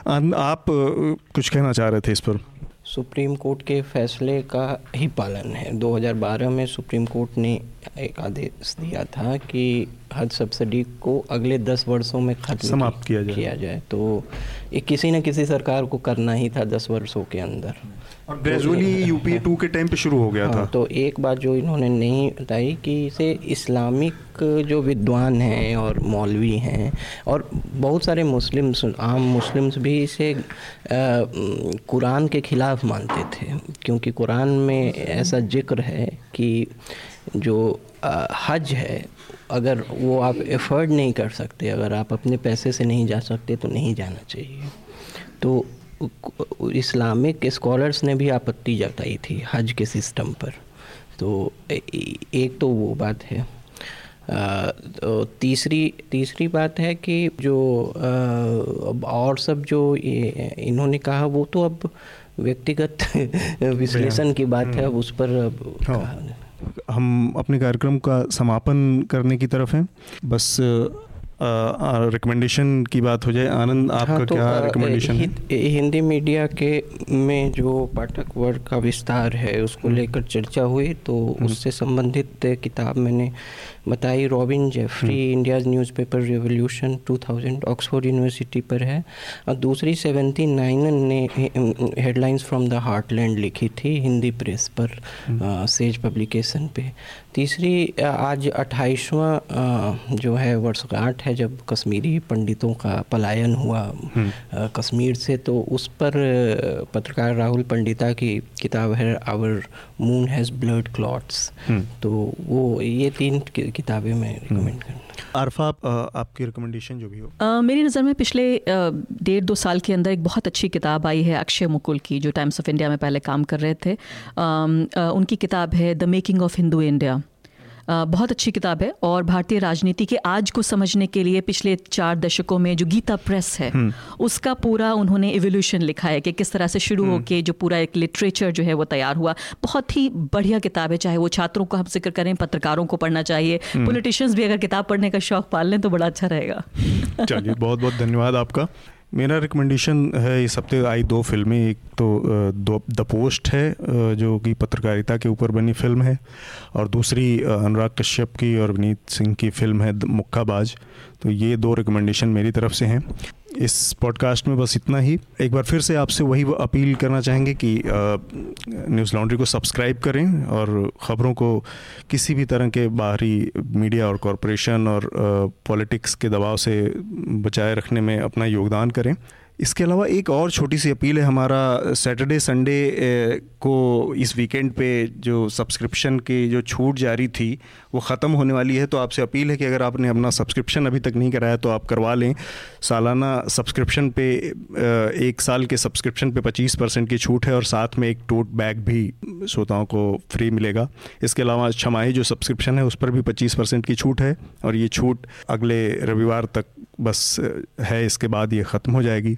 आप कुछ कहना चाह रहे थे इस पर सुप्रीम कोर्ट के फैसले का ही पालन है 2012 में सुप्रीम कोर्ट ने एक आदेश दिया था कि हज सब्सिडी को अगले दस वर्षों में खत्म समाप्त किया जाए। किया जाए। तो ये किसी न किसी सरकार को करना ही था दस वर्षों के अंदर। और ग्रेजुअली यूपी टू के टाइम पे शुरू हो गया हाँ, था। तो एक बात जो इन्होंने नहीं बताई कि इसे इस्लामिक जो विद्वान हैं और मौलवी हैं और बहुत सारे मुस्लिम्स आम मुस्लिम्स भी इसे कुरान के ख़िलाफ़ मानते थे। क्योंकि कुरान में ऐसा ज़िक्र है कि जो हज है अगर वो आप एफर्ड नहीं कर सकते अगर आप अपने पैसे से नहीं जा सकते तो नहीं जाना चाहिए। तो इस्लामिक स्कॉलर्स ने भी आपत्ति जताई थी हज के सिस्टम पर। तो एक तो वो बात है। आ, तो तीसरी तीसरी बात है कि जो आ, और सब जो इन्होंने कहा वो तो अब व्यक्तिगत विश्लेषण की बात है अब उस पर अब हाँ। हम अपने कार्यक्रम का समापन करने की तरफ़ हैं बस रिकमेंडेशन की बात हो जाए आनंद आपका हाँ, तो क्या रिकमेंडेशन है हिंदी मीडिया के में जो पाठक वर्ग का विस्तार है उसको हम्म। लेकर चर्चा हुई तो हम्म। उससे संबंधित किताब मैंने बताई Robin Jeffrey India's newspaper revolution 2000 Oxford University पर है। और दूसरी सेवेंटी नाइन ने हेडलाइंस फ्रॉम द हार्टलैंड लिखी थी हिंदी प्रेस पर सेज पब्लिकेशन पे। तीसरी आज अट्ठाईसवां जो है वर्षगांठ है जब कश्मीरी पंडितों का पलायन हुआ हम्म। कश्मीर से तो उस पर पत्रकार राहुल पंडिता की किताब है our moon has blood clots तो वो ये तीन किताबें मैं रिकमेंड हम्म। करूँगा आरफा आप, आपकी रिकमेंडेशन जो भी हो। आ, मेरी नज़र में पिछले डेढ़ दो साल के अंदर एक बहुत अच्छी किताब आई है अक्षय मुकुल की जो टाइम्स ऑफ़ इंडिया में पहले काम कर रहे थे। आ, आ, उनकी किताब है the making of Hindu India बहुत अच्छी किताब है और भारतीय राजनीति के आज को समझने के लिए पिछले चार दशकों में जो गीता प्रेस है हम्म। उसका पूरा उन्होंने एवोल्यूशन लिखा है कि किस तरह से शुरू होकर जो पूरा एक लिटरेचर जो है वो तैयार हुआ। बहुत ही बढ़िया किताब है चाहे वो छात्रों को हम ज़िक्र करें पत्रकारों को पढ़ना चाहिए। पॉलिटिशियंस हम्म। भी अगर किताब पढ़ने का शौक पाल लें तो बड़ा अच्छा रहेगा। चलिए बहुत बहुत धन्यवाद आपका। मेरा रिकमेंडेशन है इस हफ़्ते आई दो फ़िल्में, एक तो द पोस्ट है जो कि पत्रकारिता के ऊपर बनी फ़िल्म है, और दूसरी अनुराग कश्यप की और विनीत सिंह की फ़िल्म है मुक्काबाज तो ये दो रिकमेंडेशन मेरी तरफ़ से हैं। इस पॉडकास्ट में बस इतना ही। एक बार फिर से आपसे वही अपील करना चाहेंगे कि न्यूज़ लॉन्ड्री को सब्सक्राइब करें और ख़बरों को किसी भी तरह के बाहरी मीडिया और कॉरपोरेशन और पॉलिटिक्स के दबाव से बचाए रखने में अपना योगदान करें। इसके अलावा एक और छोटी सी अपील है हमारा सैटरडे संडे को इस वीकेंड पे जो सब्सक्रिप्शन की जो छूट जारी थी, वो ख़त्म होने वाली है। तो आपसे अपील है कि अगर आपने अपना सब्सक्रिप्शन अभी तक नहीं कराया तो आप करवा लें। सालाना सब्सक्रिप्शन पे एक साल के सब्सक्रिप्शन पे 25 परसेंट की छूट है और साथ में एक टोट बैग भी श्रोताओं को फ्री मिलेगा। इसके अलावा छमाही जो सब्सक्रिप्शन है, उस पर भी पच्चीस परसेंट की छूट है और ये छूट अगले रविवार तक बस है। इसके बाद ये ख़त्म हो जाएगी।